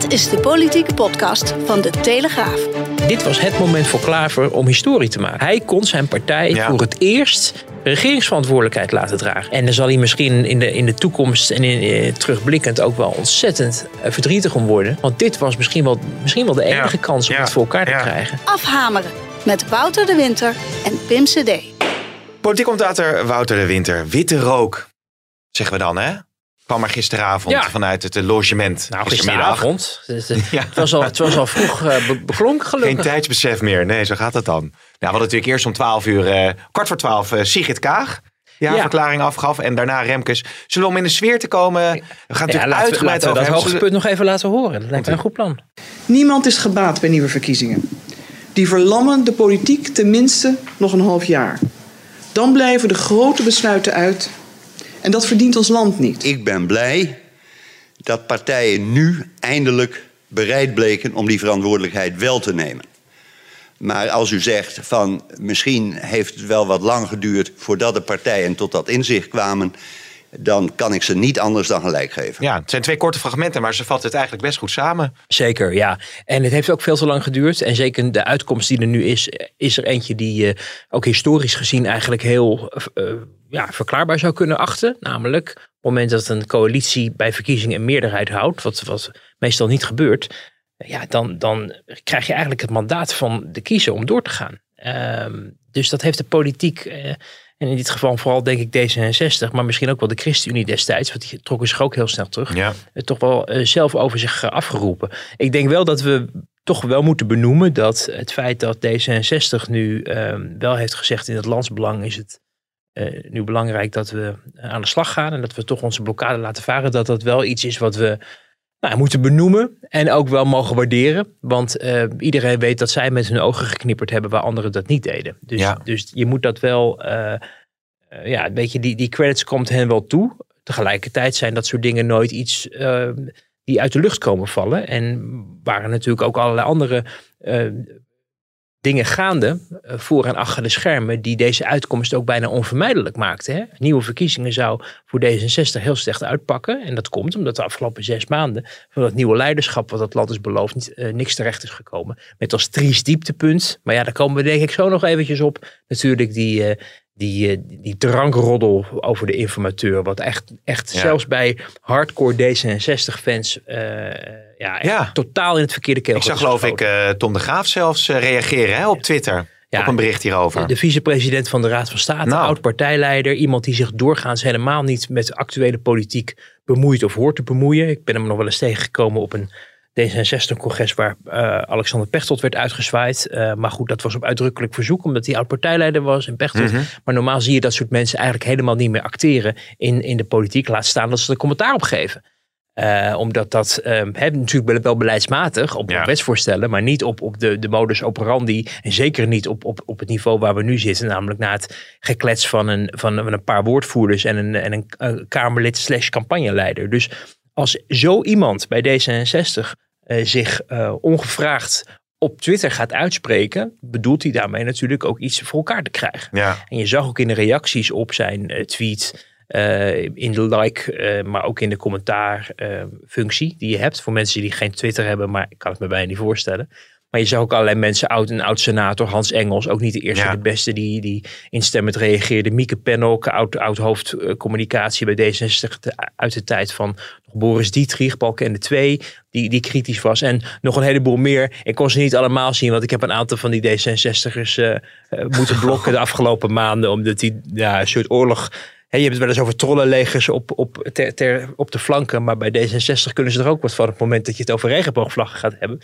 Dit is de politieke podcast van De Telegraaf. Dit was het moment voor Klaver om historie te maken. Hij kon zijn partij Ja. voor het eerst regeringsverantwoordelijkheid laten dragen. En dan zal hij misschien in de, in de toekomst en in, eh, terugblikkend ook wel ontzettend eh, verdrietig om worden. Want dit was misschien wel, misschien wel de enige Ja. kans om Ja. het voor elkaar te krijgen. Afhameren met Wouter de Winter en Pim CD. Politiek commentator Wouter de Winter. Witte rook, zeggen we dan, hè? Kwam er gisteravond Ja. vanuit het eh, logement. Nou, Gistermiddag. gisteravond. Het, het- Ja. het, was al, het was al vroeg be- beklonken Geen gelukkig. tijdsbesef meer. Nee, zo gaat het dan. Nou, we hadden natuurlijk eerst om 12 uur, eh, kwart voor 12, eh, Sigrid Kaag. Die haar Ja. verklaring afgaf. En daarna Remkes. Zullen we om in de sfeer te komen? We gaan Ja, natuurlijk laten we, uitgebreid we over dat hebben. hoogtepunt nog even laten horen. Dat lijkt me een goed plan. Niemand is gebaat bij nieuwe verkiezingen. Die verlammen de politiek tenminste nog een half jaar. Dan blijven de grote besluiten uit. En dat verdient ons land niet. Ik ben blij dat partijen nu eindelijk bereid bleken om die verantwoordelijkheid wel te nemen. Maar als u zegt van misschien heeft het wel wat lang geduurd voordat de partijen tot dat inzicht kwamen, dan kan ik ze niet anders dan gelijk geven. Ja, het zijn twee korte fragmenten, maar ze vatten het eigenlijk best goed samen. Zeker, ja. En het heeft ook veel te lang geduurd. En zeker de uitkomst die er nu is, is er eentje die je ook historisch gezien eigenlijk heel eh, ja, verklaarbaar zou kunnen achten. Namelijk op het moment dat een coalitie bij verkiezingen een meerderheid houdt, wat, wat meestal niet gebeurt, ja, dan, dan krijg je eigenlijk het mandaat van de kiezer om door te gaan. Ehm, dus dat heeft de politiek, eh, en in dit geval vooral denk ik D66, maar misschien ook wel de ChristenUnie destijds, want die trokken zich ook heel snel terug Ja. het toch wel eh, zelf over zich eh, afgeroepen. Ik denk wel dat we toch wel moeten benoemen dat het feit dat D66 nu ehm, wel heeft gezegd in het landsbelang is het eh, nu belangrijk dat we eh, aan de slag gaan en dat we toch onze blokkade laten varen, dat dat wel iets is wat we nou, moeten benoemen en ook wel mogen waarderen. Want eh, iedereen weet dat zij met hun ogen geknipperd hebben waar anderen dat niet deden. Dus, Ja. dus je moet dat wel, eh, eh, ja, weet je, die, die credits komt hen wel toe. Tegelijkertijd zijn dat soort dingen nooit iets die uit de lucht komen vallen. En waren natuurlijk ook allerlei andere dingen gaande eh, voor en achter de schermen die deze uitkomst ook bijna onvermijdelijk maakten. Hè? Nieuwe verkiezingen zou voor D66 heel slecht uitpakken. En dat komt omdat de afgelopen zes maanden van dat nieuwe leiderschap wat het land is beloofd niet, eh, niks terecht is gekomen. Met als triest dieptepunt, maar ja daar komen we denk ik zo nog eventjes op. Natuurlijk die, eh, die, die drankroddel over de informateur. Wat echt, echt Ja. zelfs bij hardcore D66-fans ja, totaal in het verkeerde keel Ik zag geloof ik eh, Tom de Graaf zelfs eh, reageren hè, op Twitter. Ja. Op een bericht hierover. De vicepresident van de Raad van State, Nou. oud-partijleider. Iemand die zich doorgaans helemaal niet met actuele politiek bemoeit of hoort te bemoeien. Ik ben hem nog wel eens tegengekomen op een D66-congres waar eh, Alexander Pechtold werd uitgezwaaid. Maar goed, dat was op uitdrukkelijk verzoek, omdat hij oud-partijleider was en Pechtold. Mhm. Maar normaal zie je dat soort mensen eigenlijk helemaal niet meer acteren in, in de politiek. Laat staan dat ze er commentaar op geven. Eh, omdat dat eh, hè, natuurlijk wel beleidsmatig op Ja. wetsvoorstellen, maar niet op, op de, de modus operandi. En zeker niet op, op, op het niveau waar we nu zitten, namelijk na het geklets van een, van een paar woordvoerders en een, en een eh, Kamerlid slash campagneleider. Dus als zo iemand bij D66 eh, zich ongevraagd op Twitter gaat uitspreken, bedoelt hij daarmee natuurlijk ook iets voor elkaar te krijgen. Ja. En je zag ook in de reacties op zijn tweet, eh, in de like, eh, maar ook in de commentaarfunctie die je hebt. Voor mensen die geen Twitter hebben, maar ik kan het me bijna niet voorstellen. Maar je zag ook allerlei mensen, oud en oud-senator Hans Engels, ook niet de eerste Ja. de beste die, die instemmend reageerde. Mieke Pennock, oud, oud hoofd eh, communicatie bij D66 te- uit de tijd van nog Boris Dietrich, Balkenende 2, die, die kritisch was. En nog een heleboel meer. Ik kon ze niet allemaal zien, want ik heb een aantal van die D66'ers eh, eh, moeten blokken de afgelopen maanden, omdat die ja, een soort oorlog... Je hebt het wel eens over trollenlegers op, op, ter, op de flanken. Maar bij D66 kunnen ze er ook wat van op het moment dat je het over regenboogvlaggen gaat hebben.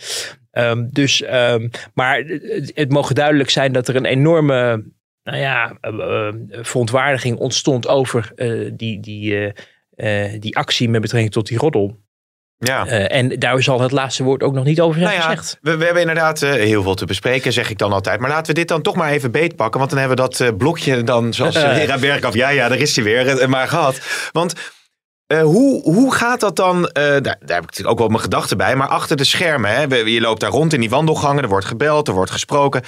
Ehm, dus, ehm, maar het, het mogen duidelijk zijn dat er een enorme nou ja, eh, eh, verontwaardiging ontstond over eh, die, die, die actie met betrekking tot die roddel. Ja. Eh, en daar zal het laatste woord ook nog niet over zijn Nou ja, gezegd. we, we hebben inderdaad eh, heel veel te bespreken, zeg ik dan altijd. Maar laten we dit dan toch maar even beetpakken. Want dan hebben we dat eh, blokje dan, zoals Hera Bergkamp, ja, ja, daar is hij weer, maar gehad. Want hoe, hoe gaat dat dan? daar, daar heb ik natuurlijk ook wel mijn gedachten bij. Maar achter de schermen, hè, je loopt daar rond in die wandelgangen. Er wordt gebeld, er wordt gesproken.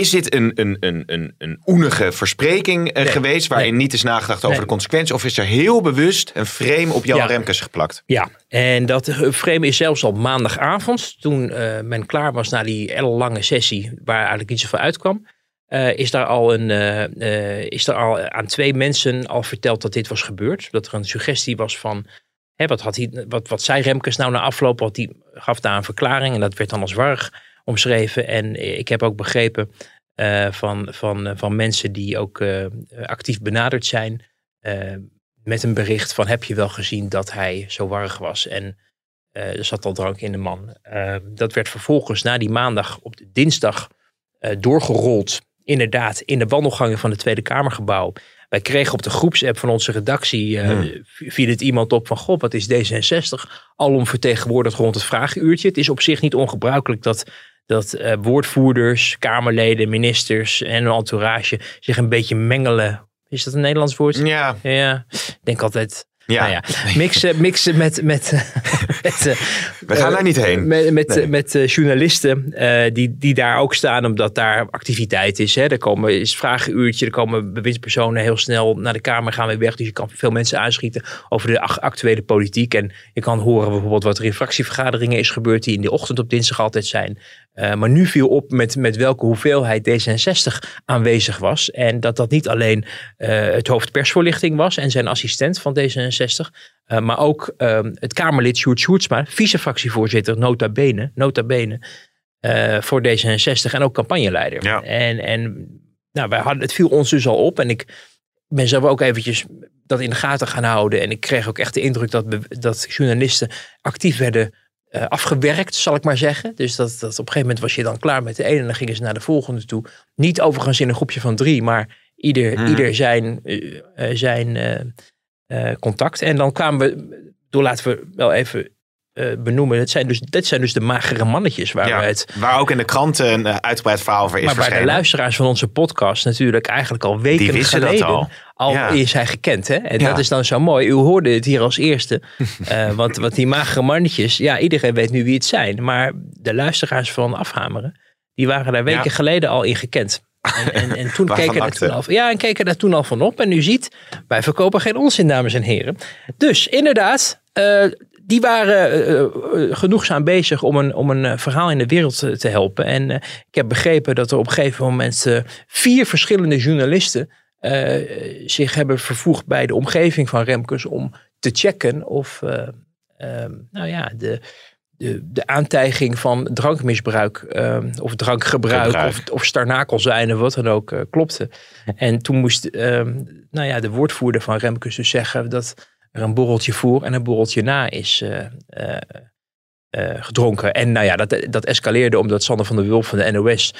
Is dit een, een, een, een, een oenige verspreking eh, Nee, geweest... waarin nee. niet is nagedacht over Nee. de consequenties? Of is er heel bewust een frame op Jan Ja. Remkes geplakt? Ja, en dat eh, frame is zelfs al maandagavond, toen eh, men klaar was na die ellenlange sessie, waar eigenlijk niet zoveel uitkwam, is, daar al een, is er al aan twee mensen al verteld dat dit was gebeurd. Dat er een suggestie was van, hè, wat, had hij, wat, wat zei Remkes nou na afloop? Want die gaf daar een verklaring en dat werd dan als warrig omschreven. En ik heb ook begrepen eh, van, van, eh, van mensen die ook eh, actief benaderd zijn, met een bericht van heb je wel gezien dat hij zo warrig was en er zat al drank in de man. Dat werd vervolgens na die maandag op de dinsdag doorgerold. Inderdaad, in de wandelgangen van het Tweede Kamergebouw. Wij kregen op de groepsapp van onze redactie, eh, viel het iemand op van, god, wat is D66? Alom vertegenwoordigd rond het vragenuurtje. Het is op zich niet ongebruikelijk dat, dat eh, woordvoerders, Kamerleden, ministers en een entourage zich een beetje mengelen. Is dat een Nederlands woord? Ja, Ja, ik denk altijd. ja. Nou ja, mixen, mixen met. met, met eh, we gaan eh, daar niet heen. Met, met, Nee. met eh, journalisten eh, die, die daar ook staan, omdat daar activiteit is. Hè. Er komen, is vragenuurtje, er komen bewindspersonen heel snel naar de Kamer, gaan weer weg. Dus je kan veel mensen aanschieten over de ac- actuele politiek. En je kan horen bijvoorbeeld wat er in fractievergaderingen is gebeurd, die in de ochtend op dinsdag altijd zijn. Eh, maar nu viel op met, met welke hoeveelheid D66 aanwezig was. En dat dat niet alleen eh, het hoofd persvoorlichting was en zijn assistent van D66. eh, maar ook ehm, het Kamerlid Sjoerd Sjoerdsma, vice-fractievoorzitter, nota bene, nota bene voor D66 en ook campagneleider. Ja. En, en nou, wij hadden, het viel ons dus al op en ik ben zelf ook eventjes dat in de gaten gaan houden. En ik kreeg ook echt de indruk dat, dat journalisten actief werden eh, afgewerkt, zal ik maar zeggen. Dus dat, dat op een gegeven moment was je dan klaar met de ene en dan gingen ze naar de volgende toe. Niet overigens in een groepje van drie, maar ieder, Mhm. ieder zijn, eh, eh, zijn contact. En dan kwamen we, door laten we wel even eh, benoemen, het zijn dus, dit zijn dus de magere mannetjes waar Ja, we het Waar ook in de kranten een eh, uitgebreid verhaal over is maar waar de luisteraars van onze podcast natuurlijk eigenlijk al weken Die wisten dat geleden al. al Ja. zijn gekend. Hè? En Ja. dat is dan zo mooi. U hoorde het hier als eerste. Eh, want, want die magere mannetjes, ja, iedereen weet nu wie het zijn. Maar de luisteraars van Afhameren, die waren daar weken geleden al in gekend. En, en, en toen keken akte? toen al, ja, en keken daar toen al van op. En u ziet, wij verkopen geen onzin, dames en heren. Dus inderdaad, eh, die waren eh, eh, genoegzaam bezig om een, om een eh, verhaal in de wereld te, te helpen. En eh, ik heb begrepen dat er op een gegeven moment eh, vier verschillende journalisten eh, zich hebben vervoegd bij de omgeving van Remkes om te checken of eh, eh, nou ja, de, de, de aantijging van drankmisbruik eh, of drankgebruik Gebruik. of, of starnakel zijn of wat dan ook eh, klopte. En toen moest eh, nou ja, de woordvoerder van Remkes dus zeggen dat er een borreltje voor en een borreltje na is eh, eh, eh, gedronken. En nou ja, dat, dat escaleerde omdat Sander van der Wulp van de NOS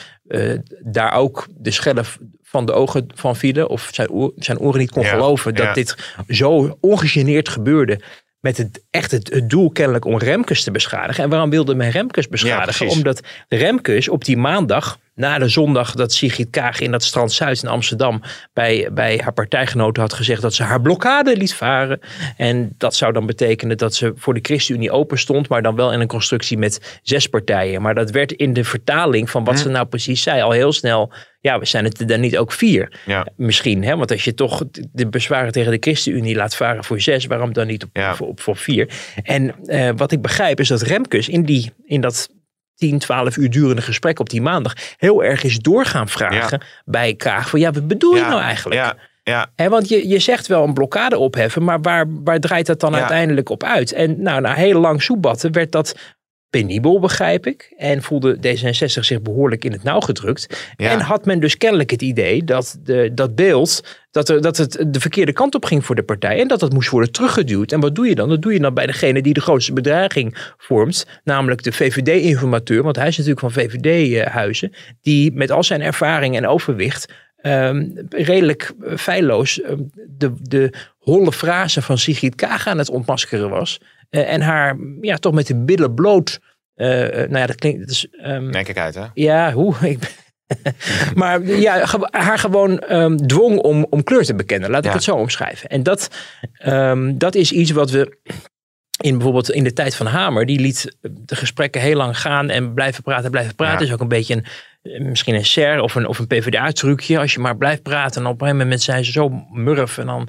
daar ook de schellen van de ogen van vielen. Of zijn, oor- zijn oren niet kon Ja, geloven dat ja. dit zo ongegeneerd gebeurde. Met het, echt het, het doel kennelijk om Remkes te beschadigen. En waarom wilde men Remkes beschadigen? Omdat Remkes op die maandag, na de zondag dat Sigrid Kaag in dat strand Zuid in Amsterdam bij, bij haar partijgenoten had gezegd dat ze haar blokkade liet varen. En dat zou dan betekenen dat ze voor de ChristenUnie open stond, maar dan wel in een constructie met zes partijen. Maar dat werd in de vertaling van wat ze nou precies zei al heel snel. Ja, we zijn het dan niet ook vier. Ja. Misschien, hè? want als je toch de bezwaren tegen de ChristenUnie laat varen voor zes, waarom dan niet op, Ja. voor, op, voor vier? En eh, wat ik begrijp is dat Remkes in, die, in dat 10, 12 uur durende gesprek op die maandag heel erg is doorgaan vragen bij Kaag. Van ja, wat bedoel je Ja, nou eigenlijk? Ja, ja, Hè, want je, je zegt wel een blokkade opheffen, maar waar, waar draait dat dan uiteindelijk op uit? En nou, na heel lang soebatten werd dat penibel, begrijp ik. En voelde D66 zich behoorlijk in het nauw gedrukt. Ja. En had men dus kennelijk het idee dat de, dat beeld, dat, er, dat het de verkeerde kant op ging voor de partij. En dat dat moest worden teruggeduwd. En wat doe je dan? Dat doe je dan bij degene die de grootste bedreiging vormt. Namelijk de VVD-informateur, want hij is natuurlijk van VVD-huizen. Die met al zijn ervaring en overwicht ehm, redelijk eh, feilloos ehm, de, de holle frase van Sigrid Kaag aan het ontmaskeren was. Eh, en haar ja, toch met de billen bloot. eh, nou ja, dat klinkt. Dat is, ehm, Nee, kijk uit hè. ja, hoe? Ik ben- maar ja, haar gewoon ehm, dwong om, om kleur te bekennen. Laat ik Ja. het zo omschrijven. En dat, ehm, dat is iets wat we in bijvoorbeeld in de tijd van Hamer, die liet de gesprekken heel lang gaan en blijven praten, blijven praten. Ja. Is ook een beetje een, misschien een SER of een, of een PvdA-trucje. Als je maar blijft praten en op een gegeven moment zijn ze zo murf en dan...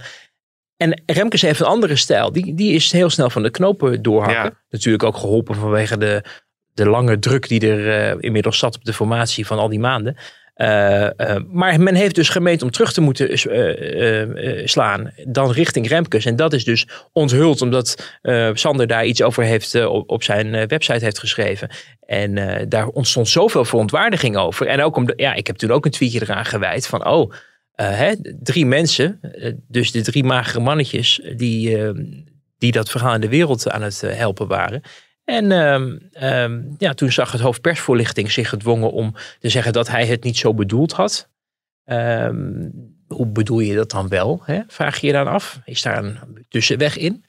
En Remkes heeft een andere stijl. Die, die is heel snel van de knopen doorhakken. Ja. Natuurlijk ook geholpen vanwege de, de lange druk die er eh, inmiddels zat op de formatie van al die maanden. Eh, eh, maar men heeft dus gemeend om terug te moeten slaan dan richting Remkes. En dat is dus onthuld omdat Sander daar iets over heeft op, op zijn website heeft geschreven. En daar ontstond zoveel verontwaardiging over. En ook omdat, ja, ik heb toen ook een tweetje eraan gewijd van, oh, hè, drie mensen, eh, dus de drie magere mannetjes die, eh, die dat verhaal in de wereld aan het eh, helpen waren. En ehm, ehm, ja, toen zag het hoofd persvoorlichting zich gedwongen om te zeggen dat hij het niet zo bedoeld had. Ehm, hoe bedoel je dat dan wel? Hè? Vraag je je dan af. Is daar een tussenweg in?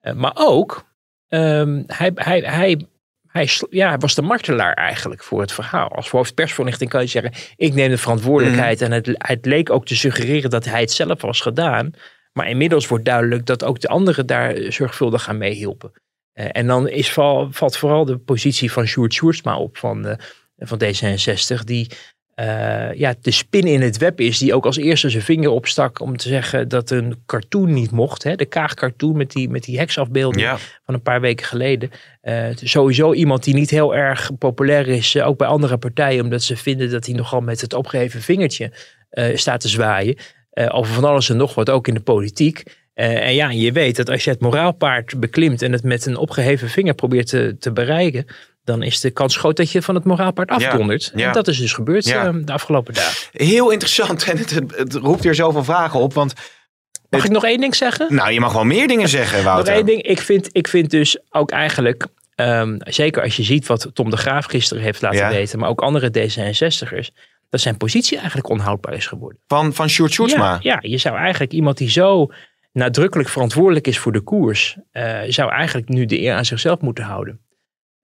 Eh, maar ook, ehm, hij, hij, hij, hij, ja, hij was de martelaar eigenlijk voor het verhaal. Als hoofd persvoorlichting kan je zeggen, ik neem de verantwoordelijkheid. En het, het leek ook te suggereren dat hij het zelf was gedaan. Maar inmiddels wordt duidelijk dat ook de anderen daar zorgvuldig aan meehielpen. Eh, en dan is val, valt vooral de positie van Sjoerd Sjoerdsma op van, eh, van D66. Die eh, ja, de spin in het web is. Die ook als eerste zijn vinger opstak om te zeggen dat een cartoon niet mocht. Hè? De Kaag-cartoon met die, met die heksafbeelding Ja. van een paar weken geleden. Eh, sowieso iemand die niet heel erg populair is. eh, ook bij andere partijen. Omdat ze vinden dat hij nogal met het opgeheven vingertje staat te zwaaien. over van alles en nog wat, ook in de politiek. En ja, je weet dat als je het moraalpaard beklimt en het met een opgeheven vinger probeert te, te bereiken, dan is de kans groot dat je van het moraalpaard afdondert. ja. En dat is dus gebeurd Ja. eh, de afgelopen dagen. Heel interessant en het, het, roept weer zoveel vragen op. Want Mag ik nog één ding zeggen? nou, je mag wel meer dingen zeggen, Nog Wouter. één ding. Ik vind, ik vind dus ook eigenlijk, ehm, zeker als je ziet wat Tom de Graaf gisteren heeft laten weten, maar ook andere D66'ers, dat zijn positie eigenlijk onhoudbaar is geworden. Van, van Sjoerd Sjoerdsma. Ja, ja, je zou eigenlijk iemand die zo nadrukkelijk verantwoordelijk is voor de koers, eh, zou eigenlijk nu de eer aan zichzelf moeten houden.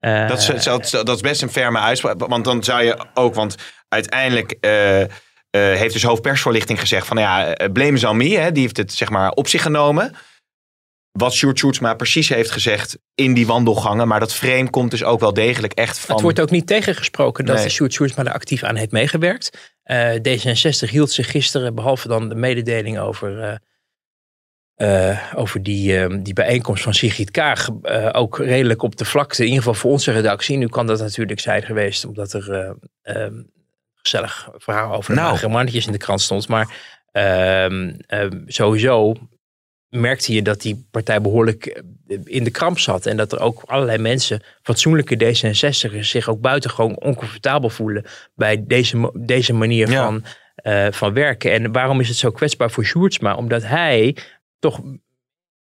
Eh, Dat, is, dat, dat is best een ferme uitspraak. Want dan zou je ook, want uiteindelijk eh, eh, heeft dus hoofdpersvoorlichting gezegd van, ja, eh, blame is me. Hè, die heeft het zeg maar op zich genomen. Wat Sjoerd Sjoerdsma precies heeft gezegd in die wandelgangen. Maar dat frame komt dus ook wel degelijk echt van... Het wordt ook niet tegengesproken dat Nee. Sjoerd Sjoerdsma er actief aan heeft meegewerkt. Eh, D66 hield zich gisteren, behalve dan de mededeling over, eh, over die, eh, die bijeenkomst van Sigrid Kaag, eh, ook redelijk op de vlakte. In ieder geval voor onze redactie. Nu kan dat natuurlijk zijn geweest, omdat er eh, eh, gezellig verhaal over de Nou. mannetjes in de krant stond. Maar ehm, ehm, sowieso merkte je dat die partij behoorlijk eh, in de kramp zat. En dat er ook allerlei mensen, fatsoenlijke D66'ers, zich ook buitengewoon oncomfortabel voelen bij deze, deze manier Ja. van, van werken. En waarom is het zo kwetsbaar voor Sjoerdsma? Omdat hij toch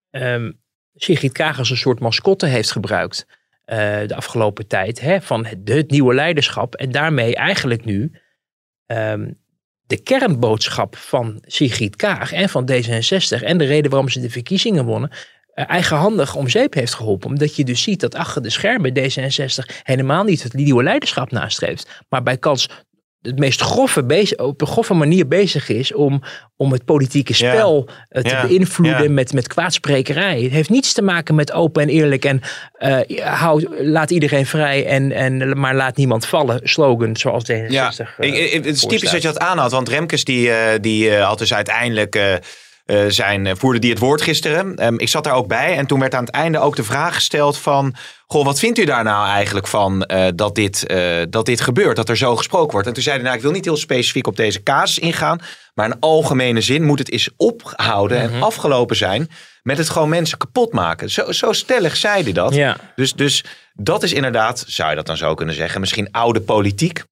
ehm Sigrid Kaag als een soort mascotte heeft gebruikt eh, de afgelopen tijd. Hè, van het, nieuwe leiderschap. En daarmee eigenlijk nu ehm, de kernboodschap van Sigrid Kaag en van D66 en de reden waarom ze de verkiezingen wonnen, eh, eigenhandig om zeep heeft geholpen. Omdat je dus ziet dat achter de schermen D66 helemaal niet het nieuwe leiderschap nastreeft, maar bij kans het meest grove bezig, op een grove manier bezig is om, om het politieke spel eh, te Ja. beïnvloeden Ja. met, met kwaadsprekerij. Het heeft niets te maken met open en eerlijk en eh, laat iedereen vrij en, en maar laat niemand vallen. Slogan zoals D66. Ja, eh, ik, ik- het is typisch dat je dat aanhad. Want Remkes die, die had dus uiteindelijk eh, zijn, eh, voerde die het woord gisteren. Ehm, ik zat daar ook bij. En toen werd aan het einde ook de vraag gesteld van... Goh, wat vindt u daar nou eigenlijk van eh, dat, dit, dat dit gebeurt? Dat er zo gesproken wordt. En toen zei hij, nou, ik wil niet heel specifiek op deze casus ingaan. Maar in algemene zin moet het eens ophouden en afgelopen zijn... met het gewoon mensen kapot maken. Zo, zo stellig zei hij dat. Ja. Dus, dus dat is inderdaad, zou je dat dan zo kunnen zeggen... misschien oude politiek.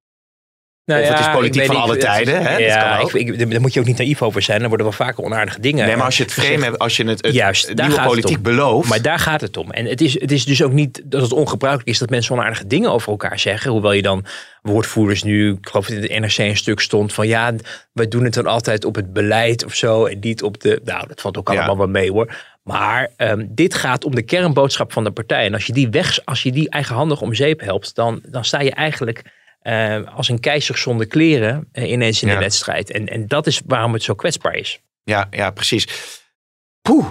Nou of het ja, is politiek van alle het is- tijden. Hè? Dat Ja, kan ook. ik, ik, daar moet je ook niet naïef over zijn. Dan worden wel vaker onaardige dingen. Nee, maar als je het frame hebt, als je het, het Juist, nieuwe het politiek belooft. Maar daar gaat het om. En het is, het is dus ook niet dat het ongebruikelijk is dat mensen onaardige dingen over elkaar zeggen. Hoewel je dan woordvoerders nu, ik geloof dat in de NRC een stuk stond van ja, wij doen het dan altijd op het beleid of zo en niet op de. Nou, dat valt ook Ja. allemaal wel mee hoor. Maar ehm, dit gaat om de kernboodschap van de partij. En als je die weg, als je die eigenhandig om zeep helpt, dan, dan sta je eigenlijk eh, als een keizer zonder kleren eh, ineens in Ja. de wedstrijd. En, en dat is waarom het zo kwetsbaar is. Ja, ja, precies. Poeh.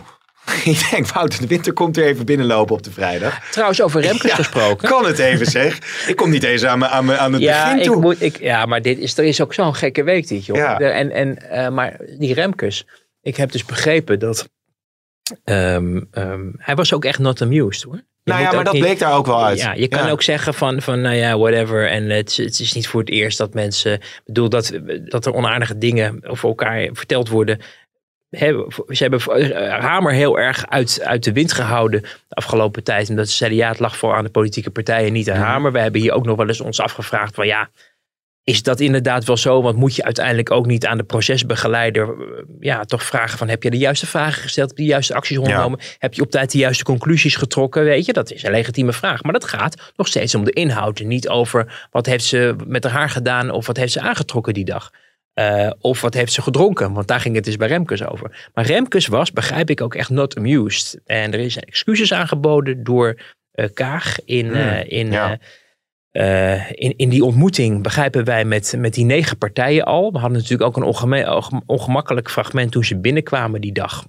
Ik denk, Wouter de Winter komt weer even binnenlopen op de vrijdag. Trouwens, over Remkes Ja, gesproken. Kan het even zeg. Ik kom niet eens aan, me, aan, me, aan het Ja, begin ik toe. moet, ik, ja, maar dit is, er is ook zo'n gekke week dit, joh. Ja. En, en, eh, maar die Remkes, ik heb dus begrepen dat... ehm, ehm, hij was ook echt not amused, hoor. Nou ja, maar dat niet- bleek daar ook wel uit. Ja, je kan Ja. ook zeggen van, van nou ja, whatever. En het, is- het is niet voor het eerst dat mensen... Ik bedoel, dat, dat er onaardige dingen over elkaar verteld worden. Ze hebben eh, Hamer heel erg uit, uit de wind gehouden de afgelopen tijd. Omdat ze zeiden, ja, het lag voor aan de politieke partijen, niet aan Mhm. Hamer. We hebben hier ook nog wel eens ons afgevraagd van, ja, is dat inderdaad wel zo? Want moet je uiteindelijk ook niet aan de procesbegeleider eh, ja, toch vragen van heb je de juiste vragen gesteld, heb je de juiste acties ondernomen, heb je op tijd de juiste conclusies getrokken, weet je? Dat is een legitieme vraag. Maar dat gaat nog steeds om de inhoud en niet over wat heeft ze met haar gedaan of wat heeft ze aangetrokken die dag. Eh, of wat heeft ze gedronken? Want daar ging het dus bij Remkes over. Maar Remkes was, begrijp ik, ook echt not amused. En er is excuses aangeboden door eh, Kaag in, Hmm, in, ja. Eh, in, in die ontmoeting begrijpen wij met, met die negen partijen al. We hadden natuurlijk ook een ongemakkelijk fragment toen ze binnenkwamen die dag.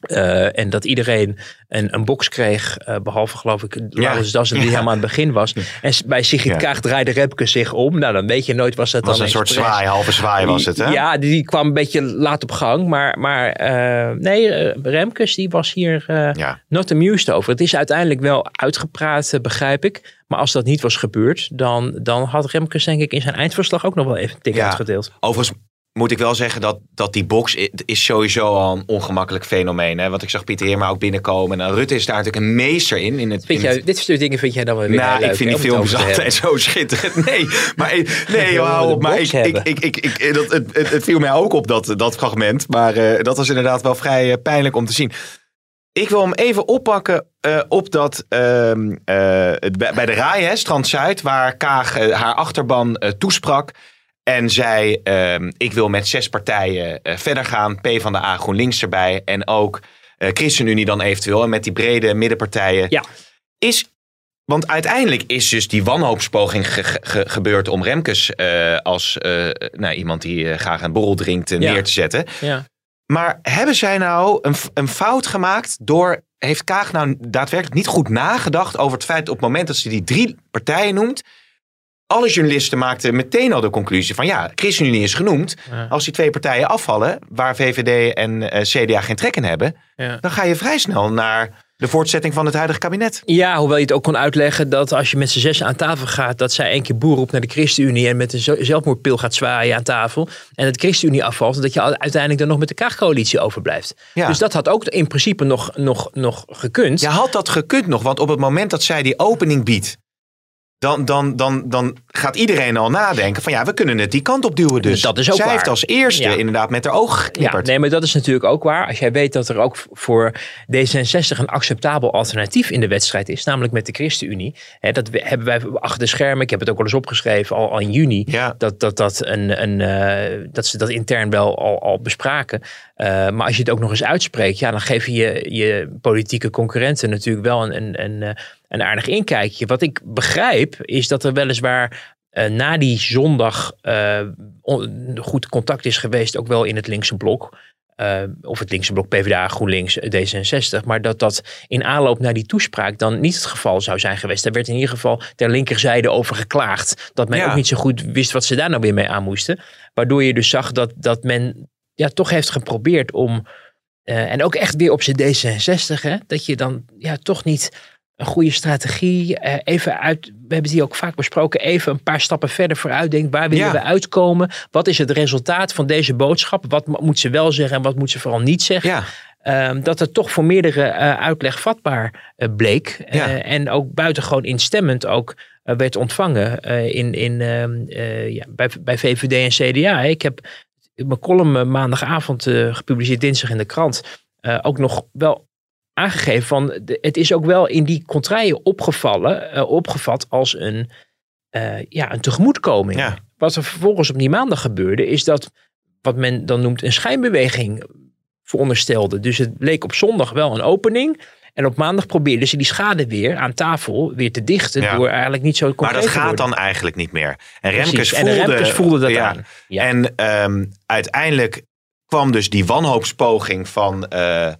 Eh, en dat iedereen een, een box kreeg, eh, behalve geloof ik Laurens Dassen die Ja. helemaal aan het begin was. En bij Sigrid Ja. Kaag draaide Remkes zich om. Nou, dan weet je nooit, was dat Het was dan een soort zwaai, halve zwaai was het, hè? Ja, die, die kwam een beetje laat op gang. Maar, maar eh, nee, Remkes die was hier eh, Ja. not amused over. Het is uiteindelijk wel uitgepraat, begrijp ik. Maar als dat niet was gebeurd, dan, dan had Remkes denk ik in zijn eindverslag ook nog wel even een tik Ja. uitgedeeld. Overigens moet ik wel zeggen dat, dat die box is sowieso al een ongemakkelijk fenomeen. Hè? Want ik zag Pieter Heerma ook binnenkomen. En Rutte is daar natuurlijk een meester in. in het, Vind in jij, het- dit soort dingen vind jij dan wel weer nou, leuk, ik vind die films altijd zo schitterend. Nee, maar nee, hou op. Maar ik, ik, ik, ik, ik- dat, het, het, het viel mij ook op dat, dat fragment. Maar eh, dat was inderdaad wel vrij eh, pijnlijk om te zien. Ik wil hem even oppakken eh, op dat ehm, eh, bij de RAI, hè, Strand Zuid, waar Kaag eh, haar achterban eh, toesprak. En zei: ehm, Ik wil met zes partijen eh, verder gaan. P van de A, GroenLinks erbij. En ook eh, ChristenUnie dan eventueel. En met die brede middenpartijen. Ja. Is, want uiteindelijk is dus die wanhoopspoging ge- ge- ge- gebeurd om Remkes eh, als nou, iemand die graag een borrel drinkt Ja. neer te zetten. Ja. Maar hebben zij nou een, een fout gemaakt door. Heeft Kaag nou daadwerkelijk niet goed nagedacht over het feit op het moment dat ze die drie partijen noemt. Alle journalisten maakten meteen al de conclusie van ja, ChristenUnie is genoemd. Ja. Als die twee partijen afvallen, waar VVD en eh, CDA geen trek in hebben, Ja. dan ga je vrij snel naar de voortzetting van het huidige kabinet. Ja, hoewel je het ook kon uitleggen dat als je met z'n zessen aan tafel gaat, dat zij één keer boer op naar de ChristenUnie en met een zelfmoordpil gaat zwaaien aan tafel. En het ChristenUnie afvalt, en dat je uiteindelijk dan nog met de Kaagcoalitie overblijft. Ja. Dus dat had ook in principe nog, nog, nog gekund. Ja, had dat gekund nog, want op het moment dat zij die opening biedt, dan, dan, dan, dan gaat iedereen al nadenken van ja, we kunnen het die kant op duwen dus. Dat is ook zij waar. heeft als eerste Ja. inderdaad met haar Ja, geknipperd. nee, maar dat is natuurlijk ook waar. Als jij weet dat er ook voor D66 een acceptabel alternatief in de wedstrijd is, namelijk met de ChristenUnie. Hè, dat hebben wij achter de schermen, ik heb het ook al eens opgeschreven, al, al in juni, Ja. dat, dat, dat, een, een, eh, dat ze dat intern wel al, al bespraken. Eh, maar als je het ook nog eens uitspreekt, ja, dan geef je je, je politieke concurrenten natuurlijk wel een, een, een, eh, een aardig inkijkje. Wat ik begrijp, is dat er weliswaar eh, na die zondag eh, goed contact is geweest, ook wel in het linkse blok. Eh, of het linkse blok PvdA, GroenLinks, D66. Maar dat dat in aanloop naar die toespraak dan niet het geval zou zijn geweest. Daar werd in ieder geval ter linkerzijde over geklaagd. Dat men Ja. ook niet zo goed wist wat ze daar nou weer mee aan moesten. Waardoor je dus zag dat, dat men ja, toch heeft geprobeerd om... en ook echt weer op zijn D66, hè, dat je dan ja, toch niet een goede strategie. eh, even uit, we hebben hier ook vaak besproken, even een paar stappen verder vooruit denkt. Waar willen Ja. we uitkomen? Wat is het resultaat van deze boodschap? Wat mo- moet ze wel zeggen en wat moet ze vooral niet zeggen? Ja. ehm, dat het toch voor meerdere eh, uitleg vatbaar eh, bleek. En ook buitengewoon instemmend ook werd ontvangen in, in, ehm, eh, ja, bij, bij VVD en CDA. Ik heb mijn column maandagavond gepubliceerd, dinsdag in de krant, ook nog wel aangegeven van de- het is ook wel in die contraien opgevallen, eh, opgevat als een, eh, ja, een tegemoetkoming. Ja. Wat er vervolgens op die maandag gebeurde, is dat wat men dan noemt een schijnbeweging veronderstelde. Dus het bleek op zondag wel een opening. En op maandag probeerden ze die schade weer aan tafel weer te dichten. Ja. Door eigenlijk niet zo Maar dat gaat worden. dan eigenlijk niet meer. En Precies. Remkes En de voelde, Remkes voelde dat ja. aan. Ja. En ehm, uiteindelijk kwam dus die wanhoopspoging van eh,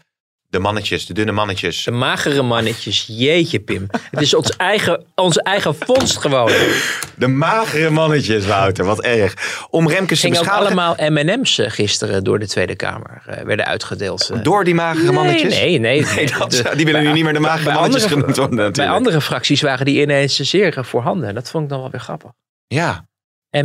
de mannetjes, de dunne mannetjes. De magere mannetjes, jeetje Pim. Het is ons eigen, onze eigen vondst gewoon. De magere mannetjes, Wouter, wat erg. Om Remkes te Gingen beschadigen allemaal M&M's eh, gisteren door de Tweede Kamer. eh, werden uitgedeeld. eh. door die magere Nee, mannetjes. Nee, nee. Nee, dat, De- die willen nu niet meer de magere mannetjes andere- genoemd worden Bij andere fracties waren die ineens zeer voorhanden. Dat vond ik dan wel weer grappig. Ja.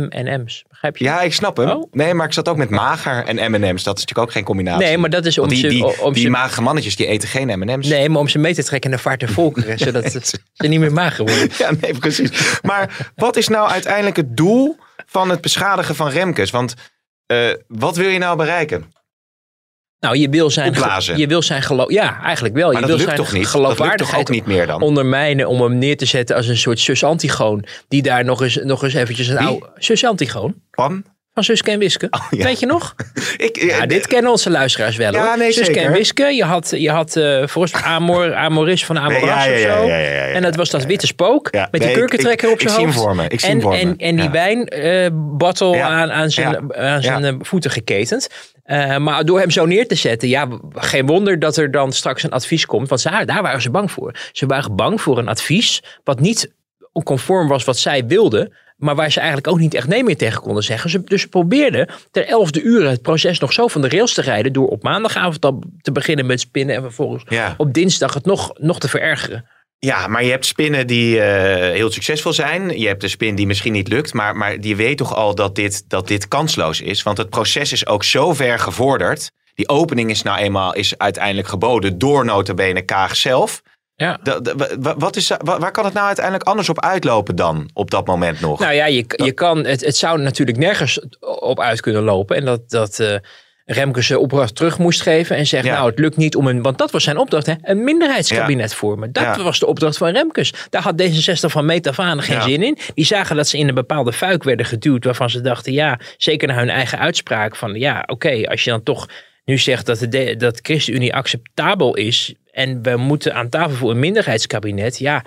M&M's, begrijp je? ja, ik snap hem. Oh. Nee, maar ik zat ook met mager en M&M's. Dat is natuurlijk ook geen combinatie. Nee, maar dat is om die, ze... die, om die ze magere mannetjes die eten geen M&M's. nee, maar om ze mee te trekken naar vaart en volkeren. zodat ze niet meer mager worden. Ja, nee, precies. Maar wat is nou uiteindelijk het doel van het beschadigen van Remkes? Want eh, wat wil je nou bereiken? Nou, je wil zijn... Opblazen. Je wil zijn geloof... Ja, eigenlijk wel. Maar je wil zijn toch niet? Geloofwaardigheid ook niet meer dan? ondermijnen om hem neer te zetten als een soort zus Antigoon. Die daar nog eens, nog eens eventjes een Wie? oude... Zus Antigoon. Pan? Van Suske en Wiske. Oh, ja. Weet je nog? Ik, Ja, dit kennen onze luisteraars wel Ja, hoor. nee, Suske zeker. en Wiske. Je had, je had eh volgens mij Amor, Amoris van Amoras ja, of zo. En dat was dat witte spook met nee, die kurkentrekker op zijn ik zie hem hoofd. voor me, ik zie en, hem voor en, me, en die Ja. aan, aan zijn, aan zijn eh, voeten geketend. Eh, maar door hem zo neer te zetten, ja, geen wonder dat er dan straks een advies komt. Want daar, daar waren ze bang voor. Ze waren bang voor een advies wat niet conform was wat zij wilden. Maar waar ze eigenlijk ook niet echt nee meer tegen konden zeggen. Ze, dus ze probeerden ter elfde uur het proces nog zo van de rails te rijden. Door op maandagavond al te beginnen met spinnen. En vervolgens Ja. op dinsdag het nog, nog te verergeren. Ja, maar je hebt spinnen die eh, heel succesvol zijn. Je hebt een spin die misschien niet lukt. Maar, maar die weet toch al dat dit, dat dit kansloos is. Want het proces is ook zo ver gevorderd. Die opening is nou eenmaal is uiteindelijk geboden door notabene Kaag zelf. Ja. Wat is, wa- waar kan het nou uiteindelijk anders op uitlopen dan op dat moment nog? Nou ja, je, je kan, het, het zou natuurlijk nergens op uit kunnen lopen. En dat, dat eh Remke zijn opdracht terug moest geven. En zegt, Ja. nou het lukt niet om een, want dat was zijn opdracht, hè, een minderheidskabinet vormen. Dat Ja. was de opdracht van Remkes. Daar had D66 van meet af aan geen zin in. Die zagen dat ze in een bepaalde fuik werden geduwd. Waarvan ze dachten, ja, zeker naar hun eigen uitspraak. Van ja, oké, als je dan toch nu zegt dat de, de dat ChristenUnie acceptabel is. En we moeten aan tafel voor een minderheidskabinet. Ja,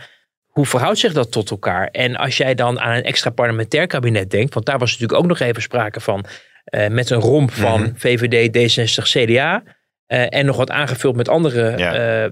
hoe verhoudt zich dat tot elkaar? En als jij dan aan een extra parlementair kabinet denkt, want daar was natuurlijk ook nog even sprake van, eh, met een romp van. VVD, D66, CDA. en nog wat aangevuld met andere Ja. eh,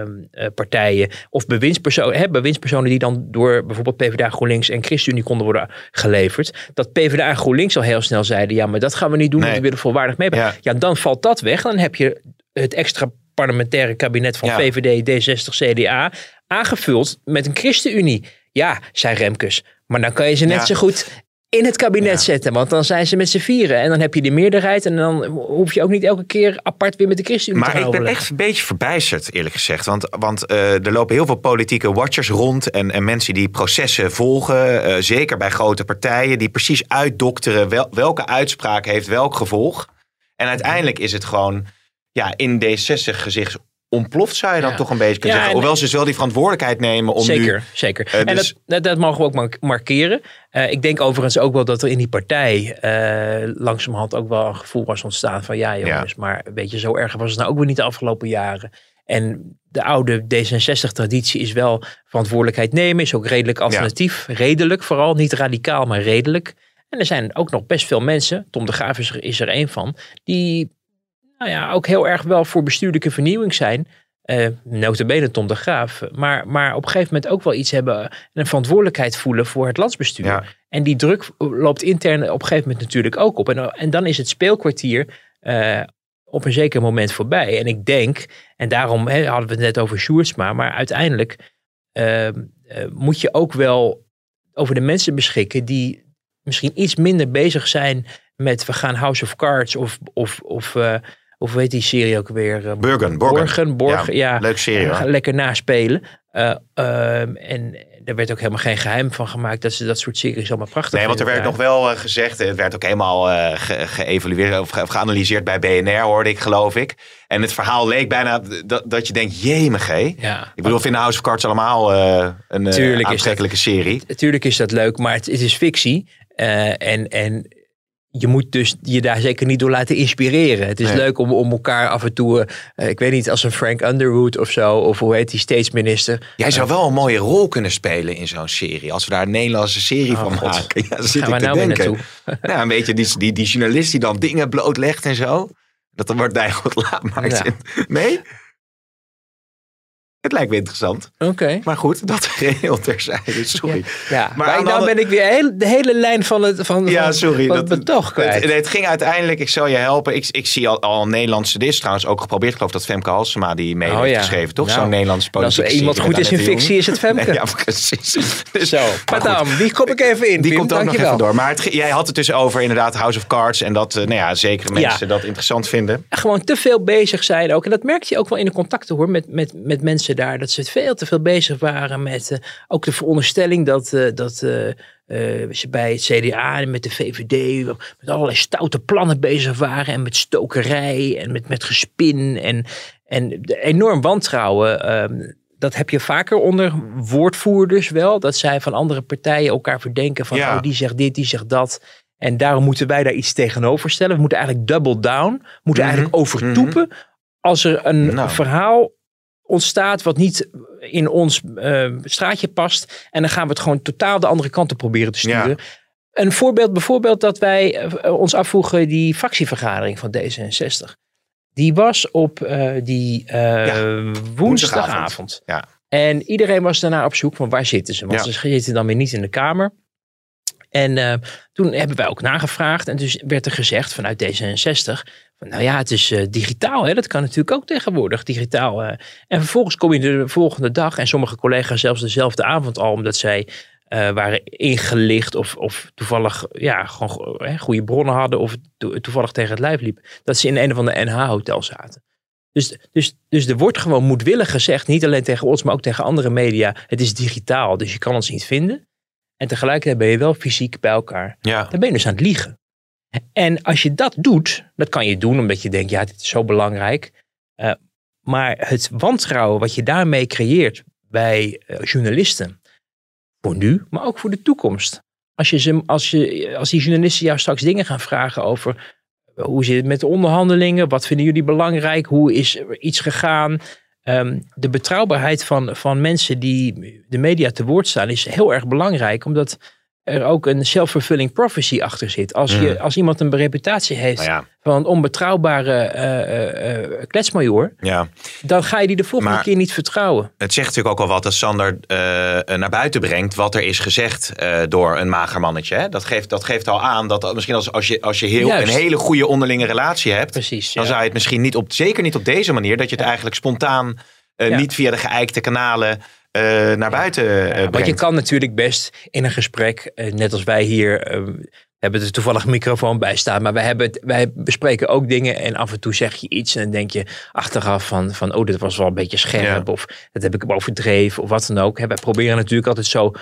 eh, eh, partijen. Of bewindspersonen, hè, bewindspersonen die dan door bijvoorbeeld PvdA, GroenLinks en ChristenUnie konden worden geleverd. Dat PvdA en GroenLinks al heel snel zeiden: ja, maar dat gaan we niet doen, Nee. want we willen volwaardig mee. Ja. Ja, dan valt dat weg. Dan heb je het extra parlementaire kabinet van Ja. VVD, D60, CDA aangevuld met een ChristenUnie. Ja, zei Remkes. Maar dan kan je ze net Ja. zo goed in het kabinet Ja. zetten. Want dan zijn ze met z'n vieren. En dan heb je de meerderheid. En dan hoef je ook niet elke keer apart weer met de ChristenUnie te Maar ik ben echt een beetje verbijsterd, eerlijk gezegd. Want, want eh, er lopen heel veel politieke watchers rond. En, en mensen die processen volgen. eh, zeker bij grote partijen. Die precies uitdokteren wel, welke uitspraak heeft welk gevolg. En uiteindelijk is het gewoon ja, in D60 gezicht ontploft, zou je dan Ja. toch een beetje kunnen Ja, zeggen. en- Hoewel ze dus wel die verantwoordelijkheid nemen om zeker, nu... zeker. Eh, en dus- dat, mogen we ook mar- markeren. Eh, ik denk overigens ook wel dat er in die partij eh langzamerhand ook wel een gevoel was ontstaan van ja jongens, maar weet je, zo erg was het nou ook weer niet de afgelopen jaren. En de oude D66-traditie is wel verantwoordelijkheid nemen, is ook redelijk alternatief. Redelijk vooral, niet radicaal, maar redelijk. En er zijn ook nog best veel mensen, Tom de Graaf is er, is er één van, die nou ja, ook heel erg wel voor bestuurlijke vernieuwing zijn. Eh notabene Tom de Graaf. Maar, maar op een gegeven moment ook wel iets hebben. En een verantwoordelijkheid voelen voor het landsbestuur. Ja. En die druk loopt intern op een gegeven moment natuurlijk ook op. En, en dan is het speelkwartier eh, op een zeker moment voorbij. En ik denk, en daarom hè, hadden we het net over Sjoerdsma. Maar uiteindelijk eh, eh, moet je ook wel over de mensen beschikken die misschien iets minder bezig zijn met we gaan House of Cards of, of, of, of heet die serie ook weer? Uh, Burgen, Borgen. Borgen, Borgen, ja. ja. Leuk serie Lekker naspelen. Uh, en er werd ook helemaal geen geheim van gemaakt dat ze dat soort series allemaal prachtig Nee, want er werd nog wel gezegd, het werd ook helemaal ge geëvalueerd of, ge of geanalyseerd bij BNR, hoorde ik geloof ik. En het verhaal leek bijna dat, dat je denkt, jemig Ja. Ik bedoel, vinden House of Cards allemaal een aantrekkelijke is dat, serie. Tuurlijk is dat leuk, maar het, het is fictie. en, en je moet dus je daar zeker niet door laten inspireren. Het is leuk om, om elkaar af en toe, uh, ik weet niet, als een Frank Underwood of zo, of hoe heet die steedsminister. Jij zou wel een mooie rol kunnen spelen in zo'n serie, als we daar een Nederlandse serie oh, van God. maken. Ja, zit Gaan ik te nou denken. nou, een beetje die, die, die journalist die dan dingen blootlegt en zo. Dat dan wordt Dijgoed laat maakt. Ja. Nee? Het lijkt me interessant. Oké. Maar goed, dat geheel terzijde. Sorry. Ja, Maar maar, de nou ben ik weer heel, de hele lijn van het, van, Ja, van, sorry. van dat, het betoog kwijt. Het, het ging uiteindelijk, ik zal je helpen. Ik, ik zie al, al een Nederlandse, dit is trouwens ook geprobeerd. Ik geloof dat Femke Halsema die mee Oh heeft ja. geschreven, toch? Nou, Zo'n Nederlandse En als politieke er iemand goed is in fictie, is het Femke. Nee, ja, precies. Dus, Zo, maar. Padam, die kom ik even in. Die Pim. komt ook nog even door. Maar het, jij had het dus over inderdaad House of Cards. En dat eh, nou ja, zeker mensen dat interessant vinden. gewoon te veel bezig zijn ook. En dat merkte je ook wel in de contacten hoor, met, met, met mensen daar. Dat ze veel te veel bezig waren met eh, ook de veronderstelling dat, eh, dat eh, ze bij het CDA en met de VVD met allerlei stoute plannen bezig waren. En met stokerij en met, met gespin en, en de enorm wantrouwen. ehm, dat heb je vaker onder woordvoerders wel. Dat zij van andere partijen elkaar verdenken van Ja. oh, die zegt dit, die zegt dat. En daarom moeten wij daar iets tegenover stellen. We moeten eigenlijk double down. We moeten Mhm, eigenlijk overtoepen. Als er een Nou. verhaal ontstaat wat niet in ons eh, straatje past. En dan gaan we het gewoon totaal de andere kant op proberen te sturen. Ja. Een voorbeeld bijvoorbeeld dat wij eh, ons afvroegen die fractievergadering van D66. Die was op eh, die woensdagavond. Ja. En iedereen was daarna op zoek van waar zitten ze. Want ze zitten dan weer niet in de Kamer. En toen hebben wij ook nagevraagd. En dus werd er gezegd vanuit D66. Van, nou ja, het is eh, digitaal. Hè? Dat kan natuurlijk ook tegenwoordig digitaal. eh. En vervolgens kom je de volgende dag. En sommige collega's zelfs dezelfde avond al. Omdat zij eh, waren ingelicht. Of, of toevallig ja, gewoon hè, goede bronnen hadden. Of to- toevallig tegen het lijf liep. Dat ze in een of ander NH-hotel zaten. Dus, dus, dus er wordt gewoon moedwillig gezegd. Niet alleen tegen ons, maar ook tegen andere media. Het is digitaal. Dus je kan ons niet vinden. En tegelijkertijd ben je wel fysiek bij elkaar. Ja. Dan ben je dus aan het liegen. En als je dat doet, dat kan je doen omdat je denkt, ja, dit is zo belangrijk. Eh, maar het wantrouwen wat je daarmee creëert bij eh, journalisten, voor nu, maar ook voor de toekomst. Als, je ze, als, je, als die journalisten jou straks dingen gaan vragen over eh, hoe zit het met de onderhandelingen, wat vinden jullie belangrijk, hoe is er iets gegaan. Ehm, de betrouwbaarheid van, van mensen die de media te woord staan is heel erg belangrijk, omdat er ook een self-fulfilling prophecy achter zit. Als, je, als iemand een reputatie heeft Nou ja, van een onbetrouwbare eh, eh, eh, kletsmajoor, ja. dan ga je die de volgende Maar- keer niet vertrouwen. Het zegt natuurlijk ook al wat dat Sander naar buiten brengt. wat er is gezegd door een mager mannetje. Hè? Dat, geeft, dat geeft al aan dat misschien als, als je, als je heel, Juist. een hele goede onderlinge relatie hebt. Precies. dan ja. zou je het misschien niet op, zeker niet op deze manier. dat je het eigenlijk spontaan, niet via de geëikte kanalen. Eh, naar buiten eh, want je kan natuurlijk best in een gesprek, eh, net als wij hier, hebben er toevallig een microfoon bij staan. Maar wij, hebben het, wij bespreken ook dingen en af en toe zeg je iets. En dan denk je achteraf van, van oh, dit was wel een beetje scherp. Ja. Of dat heb ik overdreven of wat dan ook. Wij proberen natuurlijk altijd zo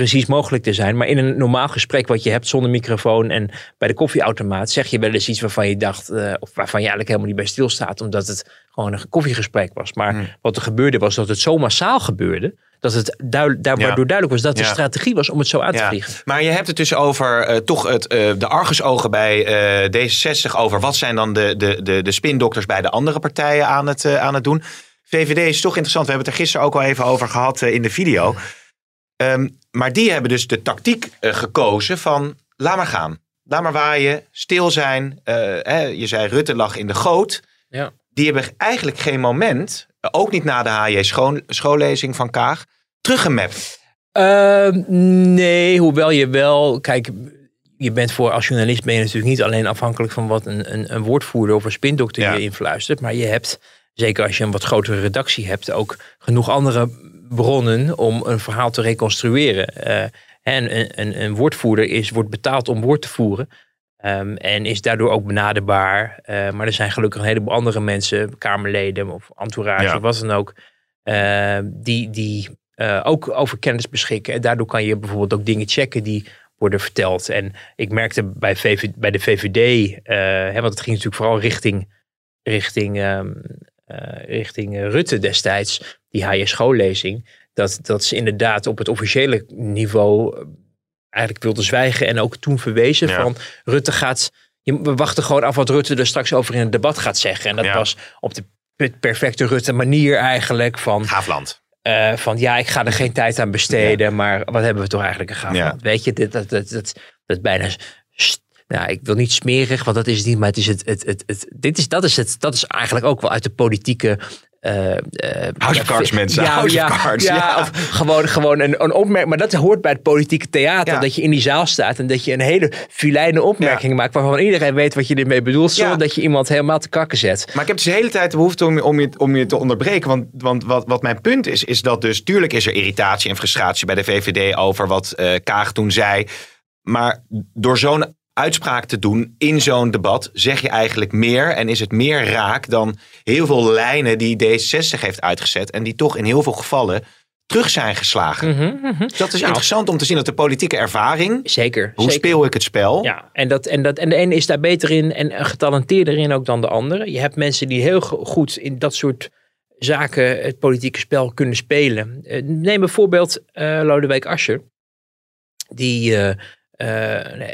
precies mogelijk te zijn. Maar in een normaal gesprek wat je hebt zonder microfoon en bij de koffieautomaat zeg je wel eens iets waarvan je dacht, eh, of waarvan je eigenlijk helemaal niet bij stilstaat, omdat het gewoon een koffiegesprek was. Maar Hmm. wat er gebeurde was dat het zo massaal gebeurde, dat het duidelijk, daar, Ja. waardoor duidelijk was dat de Ja. strategie was om het zo aan te Ja, vliegen. Maar je hebt het dus over eh, toch het, eh, de argusogen bij eh, D66 over wat zijn dan de, de, de, de spindokters bij de andere partijen aan het, aan het doen. VVD is toch interessant. We hebben het er gisteren ook al even over gehad eh, in de video. Ehm, maar die hebben dus de tactiek eh, gekozen van laat maar gaan. Laat maar waaien, stil zijn. Eh, hè, je zei Rutte lag in de goot. Ja. Die hebben eigenlijk geen moment, eh, ook niet na de HJ schoon, schoollezing van Kaag, teruggemapt. Ehm, nee, hoewel je wel, kijk, je bent voor als journalist ben je natuurlijk niet alleen afhankelijk van wat een, een, een woordvoerder of een spindokter Ja. je influistert, maar je hebt, zeker als je een wat grotere redactie hebt, ook genoeg andere bronnen om een verhaal te reconstrueren. Eh, en een, een, een woordvoerder is, wordt betaald om woord te voeren. Ehm, en is daardoor ook benaderbaar. Eh, maar er zijn gelukkig een heleboel andere mensen, Kamerleden of entourage, Ja. wat dan ook, eh, die, die ook over kennis beschikken. En daardoor kan je bijvoorbeeld ook dingen checken die worden verteld. En ik merkte bij, VV, bij de VVD, hè, want het ging natuurlijk vooral richting, richting, ehm, eh, richting eh, Rutte destijds, die HJ-schoollezing, dat, dat ze inderdaad op het officiële niveau eh, eigenlijk wilden zwijgen en ook toen verwezen Ja. van Rutte gaat, je, we wachten gewoon af wat Rutte er straks over in het debat gaat zeggen. En dat Ja. was op de pe- perfecte Rutte manier eigenlijk van, Gaaf land. eh, van ja, ik ga er geen tijd aan besteden, maar wat hebben we toch eigenlijk een. Weet je, dit, dat, dat, dat, bijna, st- nou, ik wil niet smerig, want dat is het niet, maar het is het, het, het, het, dit is, dat, is het, dat is eigenlijk ook wel uit de politieke... eh, eh, House of ja, Cards, mensen. Ja, House ja, of Cards, Ja, ja. of gewoon, gewoon een, een opmerking. Maar dat hoort bij het politieke theater. Ja. Dat je in die zaal staat en dat je een hele filijne opmerking maakt. Waarvan iedereen weet wat je ermee bedoelt. Zonder Ja. dat je iemand helemaal te kakken zet. Maar ik heb dus de hele tijd de behoefte om, om, je, om je te onderbreken. Want, want wat, wat mijn punt is, is dat dus... Tuurlijk is er irritatie en frustratie bij de VVD over wat eh, Kaag toen zei. Maar door zo'n uitspraak te doen in zo'n debat... zeg je eigenlijk meer en is het meer raak dan heel veel lijnen die D66 heeft uitgezet. En die toch in heel veel gevallen terug zijn geslagen. Dus dat is Nou. interessant om te zien dat de politieke ervaring... Zeker. Hoe zeker. speel ik het spel? Ja, en, dat, en, dat, en de ene is daar beter in en getalenteerder in ook dan de andere. Je hebt mensen die heel go- goed in dat soort zaken het politieke spel kunnen spelen. Eh, Neem bijvoorbeeld eh Lodewijk Asscher, die eh,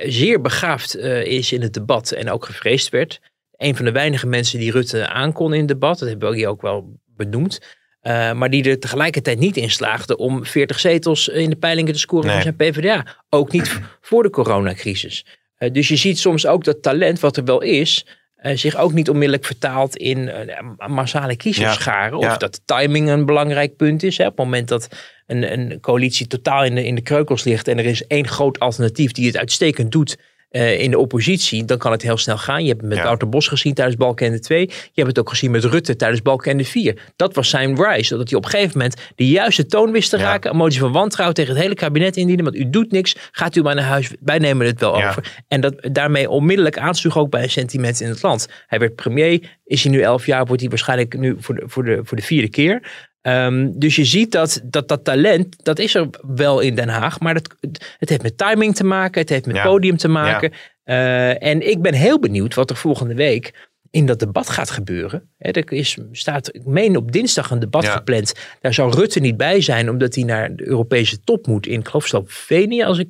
zeer begaafd eh, is in het debat en ook gevreesd werd. Een van de weinige mensen die Rutte aankon in het debat, dat hebben we hier ook wel benoemd. Eh, maar die er tegelijkertijd niet in slaagde om 40 zetels in de peilingen te scoren Nee. voor zijn PvdA. Ook niet voor de coronacrisis. Eh, dus je ziet soms ook dat talent, wat er wel is, eh, zich ook niet onmiddellijk vertaalt in eh, massale kiezersscharen. Ja. Of dat timing een belangrijk punt is. Hè. Op het moment dat een, een coalitie totaal in de, in de kreukels ligt en er is één groot alternatief die het uitstekend doet. Eh, in de oppositie, dan kan het heel snel gaan. Je hebt het met Ja. Wouter Bos gezien tijdens Balkenende 2. Je hebt het ook gezien met Rutte tijdens Balkenende 4. Dat was zijn rise. Zodat hij op een gegeven moment de juiste toon wist te Ja. raken. Een motie van wantrouwen tegen het hele kabinet indienen. Want u doet niks. Gaat u maar naar huis. Wij nemen het wel Ja. over. En dat daarmee onmiddellijk aansloeg ook bij een sentiment in het land. Hij werd premier. Is hij nu elf jaar. Wordt hij waarschijnlijk nu voor de, voor de, voor de vierde keer. Ehm, dus je ziet dat, dat dat talent, dat is er wel in Den Haag. Maar dat, het heeft met timing te maken. Het heeft met Ja. podium te maken. Eh, en ik ben heel benieuwd wat er volgende week in dat debat gaat gebeuren. Er is, staat, ik meen op dinsdag een debat Ja. gepland. Daar zou Rutte niet bij zijn, omdat hij naar de Europese top moet in, ik geloof Slovenië, als ik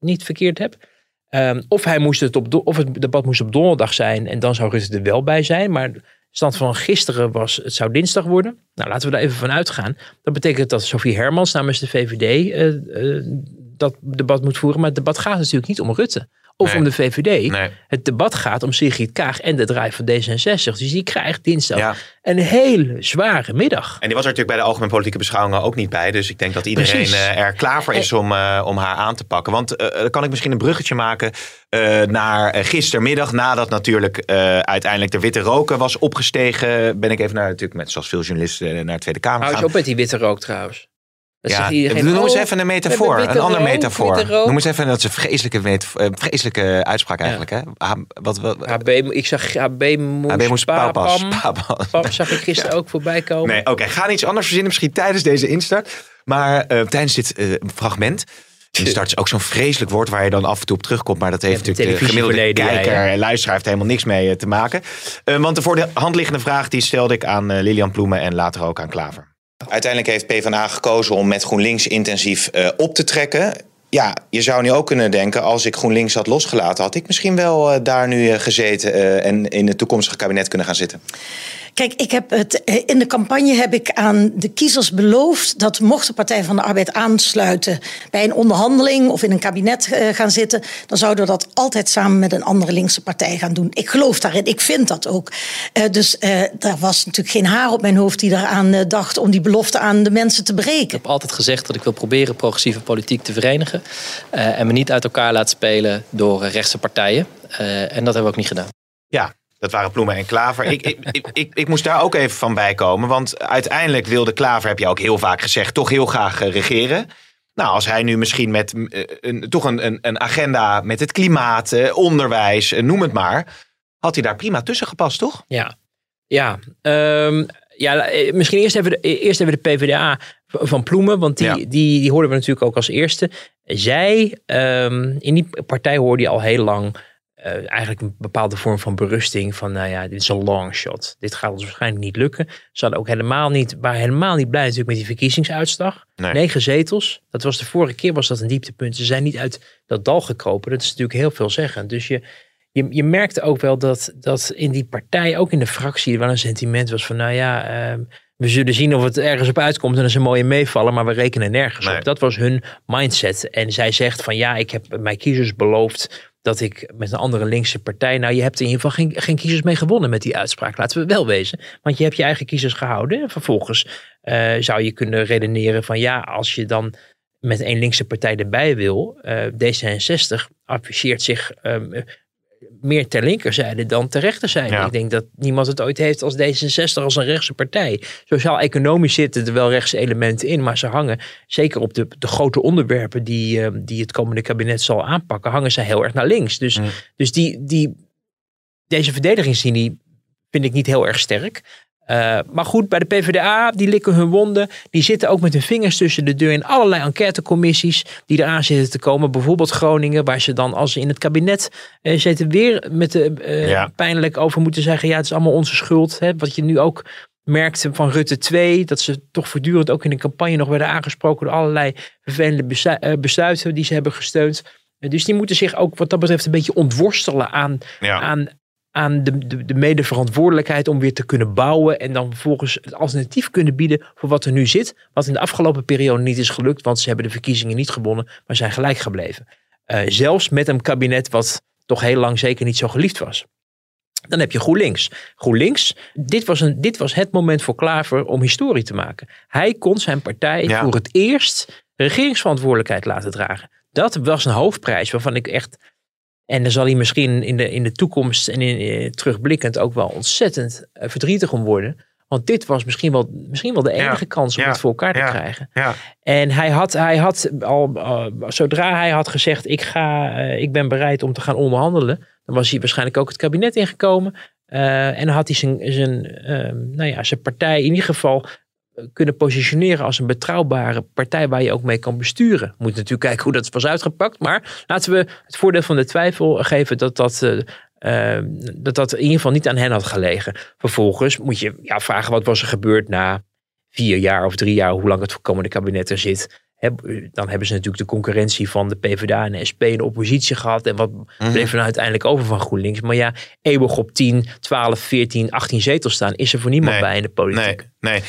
niet verkeerd heb. Ehm, of, hij moest het op, of het debat moest op donderdag zijn en dan zou Rutte er wel bij zijn. Maar stand van gisteren was, het zou dinsdag worden. Nou, laten we daar even van uitgaan. Dat betekent dat Sofie Hermans namens de VVD eh, eh, dat debat moet voeren. Maar het debat gaat natuurlijk niet om Rutte of Nee. om de VVD. Nee. Het debat gaat om Sigrid Kaag en de draai van D66. Dus die krijgt dinsdag Ja. een hele zware middag. En die was er natuurlijk bij de algemene politieke beschouwingen ook niet bij. Dus ik denk dat iedereen Precies. eh, er klaar voor is om, eh, om haar aan te pakken. Want eh, dan kan ik misschien een bruggetje maken naar gistermiddag. Nadat natuurlijk uiteindelijk de witte roken was opgestegen. Ben ik even naar, natuurlijk met zoals veel journalisten, naar de Tweede Kamer Hou eens gegaan. op met die witte rook trouwens. Ja, iedereen, noem eens oh, even een metafoor, een witte andere metafoor. Noem eens even, dat is een vreselijke, metafoor, eh, vreselijke uitspraak eigenlijk. Hè? Ah, Wat, wat, HB, ik zag HB moest, HB moest papas. Pap zag ik gisteren ook voorbij komen. Nee, oké. Ga iets anders verzinnen misschien tijdens deze instart. Maar eh, tijdens dit eh, fragment. Instart is ook zo'n vreselijk woord waar je dan af en toe op terugkomt. Maar dat heeft Ja, natuurlijk de gemiddelde kijker ja. en luisteraar heeft helemaal niks mee te maken. Want de voor de hand liggende vraag die stelde ik aan Lilian Ploemen en later ook aan Klaver. Uiteindelijk heeft PvdA gekozen om met GroenLinks intensief eh, op te trekken. Ja, je zou nu ook kunnen denken, als ik GroenLinks had losgelaten, had ik misschien wel eh, daar nu eh, gezeten en in het toekomstige kabinet kunnen gaan zitten. Kijk, ik heb het, eh, in de campagne heb ik aan de kiezers beloofd dat mocht de Partij van de Arbeid aansluiten bij een onderhandeling of in een kabinet eh, gaan zitten, dan zouden we dat altijd samen met een andere linkse partij gaan doen. Ik geloof daarin, ik vind dat ook. Eh, dus eh daar was natuurlijk geen haar op mijn hoofd die eraan eh, dacht om die belofte aan de mensen te breken. Ik heb altijd gezegd dat ik wil proberen progressieve politiek te verenigen. eh, en me niet uit elkaar laten spelen door rechtse partijen. Eh, en dat hebben we ook niet gedaan. Ja, dat waren Ploemen en Klaver. ik, ik, ik, ik, ik moest daar ook even van bij komen. Want uiteindelijk wilde Klaver, heb je ook heel vaak gezegd, toch heel graag eh, regeren. Nou, als hij nu misschien met eh, een, toch een, een, agenda met het klimaat, eh, onderwijs, noem het maar. Had hij daar prima tussen gepast, toch? Ja, ja. Ehm, ja misschien eerst even, de, eerst even de PvdA van Ploemen. Want die, Ja. die, die hoorden we natuurlijk ook als eerste. Zij, ehm, in die partij hoorde je al heel lang eh, eigenlijk een bepaalde vorm van berusting. Van nou ja, dit is een long shot. Dit gaat ons waarschijnlijk niet lukken. Ze hadden ook helemaal niet, waren helemaal niet blij natuurlijk met die verkiezingsuitslag. Nee. Negen zetels. Dat was de vorige keer was dat een dieptepunt. Ze zijn niet uit dat dal gekropen. Dat is natuurlijk heel veel zeggen. Dus je, je, je merkte ook wel dat, dat in die partij, ook in de fractie, wel een sentiment was van, nou ja, ehm, we zullen zien of het ergens op uitkomt en dat is een mooie meevallen, maar we rekenen nergens Nee. op. Dat was hun mindset. En zij zegt van, ja, ik heb mijn kiezers beloofd dat ik met een andere linkse partij, nou je hebt in ieder geval geen, kiezers mee gewonnen met die uitspraak. Laten we wel wezen. Want je hebt je eigen kiezers gehouden. En vervolgens eh, zou je kunnen redeneren van, ja, als je dan met één linkse partij erbij wil, eh, D66 afficheert zich ehm, meer ter linkerzijde dan ter rechterzijde. Ja. Ik denk dat niemand het ooit heeft als D66 als een rechtse partij. Sociaal-economisch zitten er wel rechtse elementen in, maar ze hangen zeker op de, de grote onderwerpen die, eh, die het komende kabinet zal aanpakken, hangen ze heel erg naar links. Dus, Mm. dus die, die, deze verdedigingslinie vind ik niet heel erg sterk. Eh, maar goed, bij de PvdA, die likken hun wonden. Die zitten ook met hun vingers tussen de deur in allerlei enquêtecommissies die eraan zitten te komen. Bijvoorbeeld Groningen, waar ze dan als ze in het kabinet eh, zitten weer met de, eh, Ja. pijnlijk over moeten zeggen. Ja, het is allemaal onze schuld. Hè? Wat je nu ook merkt van Rutte 2, dat ze toch voortdurend ook in de campagne nog werden aangesproken door allerlei vervelende besluiten die ze hebben gesteund. Dus die moeten zich ook wat dat betreft een beetje ontworstelen aan, Ja. aan, aan de, de, de medeverantwoordelijkheid om weer te kunnen bouwen. En dan vervolgens het alternatief kunnen bieden voor wat er nu zit. Wat in de afgelopen periode niet is gelukt, want ze hebben de verkiezingen niet gewonnen, maar zijn gelijk gebleven. Eh, zelfs met een kabinet wat toch heel lang zeker niet zo geliefd was. Dan heb je GroenLinks. GroenLinks, dit was, een, dit was het moment voor Klaver om historie te maken. Hij kon zijn partij Ja. voor het eerst regeringsverantwoordelijkheid laten dragen. Dat was een hoofdprijs waarvan ik echt. En daar zal hij misschien in de, in de toekomst en in, eh, terugblikkend ook wel ontzettend eh, verdrietig om worden. Want dit was misschien wel, misschien wel de Ja. enige kans om Ja. het voor elkaar te Ja. krijgen. Ja. En hij had, hij had al, eh, zodra hij had gezegd: ik, ga, ik ben bereid om te gaan onderhandelen, dan was hij waarschijnlijk ook het kabinet ingekomen. Eh, en dan had hij zijn, zijn, eh, nou ja, zijn partij in ieder geval kunnen positioneren als een betrouwbare partij waar je ook mee kan besturen. Moet natuurlijk kijken hoe dat was uitgepakt. Maar laten we het voordeel van de twijfel geven dat dat, eh, eh, dat, dat in ieder geval niet aan hen had gelegen. Vervolgens moet je ja, vragen wat was er gebeurd na vier jaar of drie jaar, hoe lang het komende kabinet er zit. Dan hebben ze natuurlijk de concurrentie van de PvdA en de SP in de oppositie gehad. En wat Mhm. bleef er nou uiteindelijk over van GroenLinks? Maar ja, eeuwig op 10, 12, 14, 18 zetels staan is er voor niemand Nee. bij in de politiek. Nee, nee.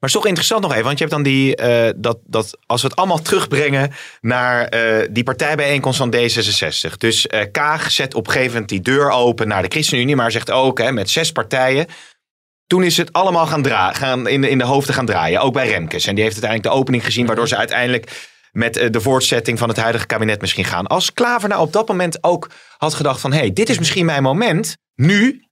Maar het is toch interessant nog even, want je hebt dan die, eh, dat, dat als we het allemaal terugbrengen naar eh, die partijbijeenkomst van D66. Dus eh, Kaag zet op een gegeven moment die deur open naar de ChristenUnie, maar zegt ook hè, met zes partijen. Toen is het allemaal gaan gaan in, de, in de hoofden gaan draaien, ook bij Remkes. En die heeft uiteindelijk de opening gezien, waardoor ze uiteindelijk met de voortzetting van het huidige kabinet misschien gaan. Als Klaver nou op dat moment ook had gedacht van, hé, hey, dit is misschien mijn moment, nu,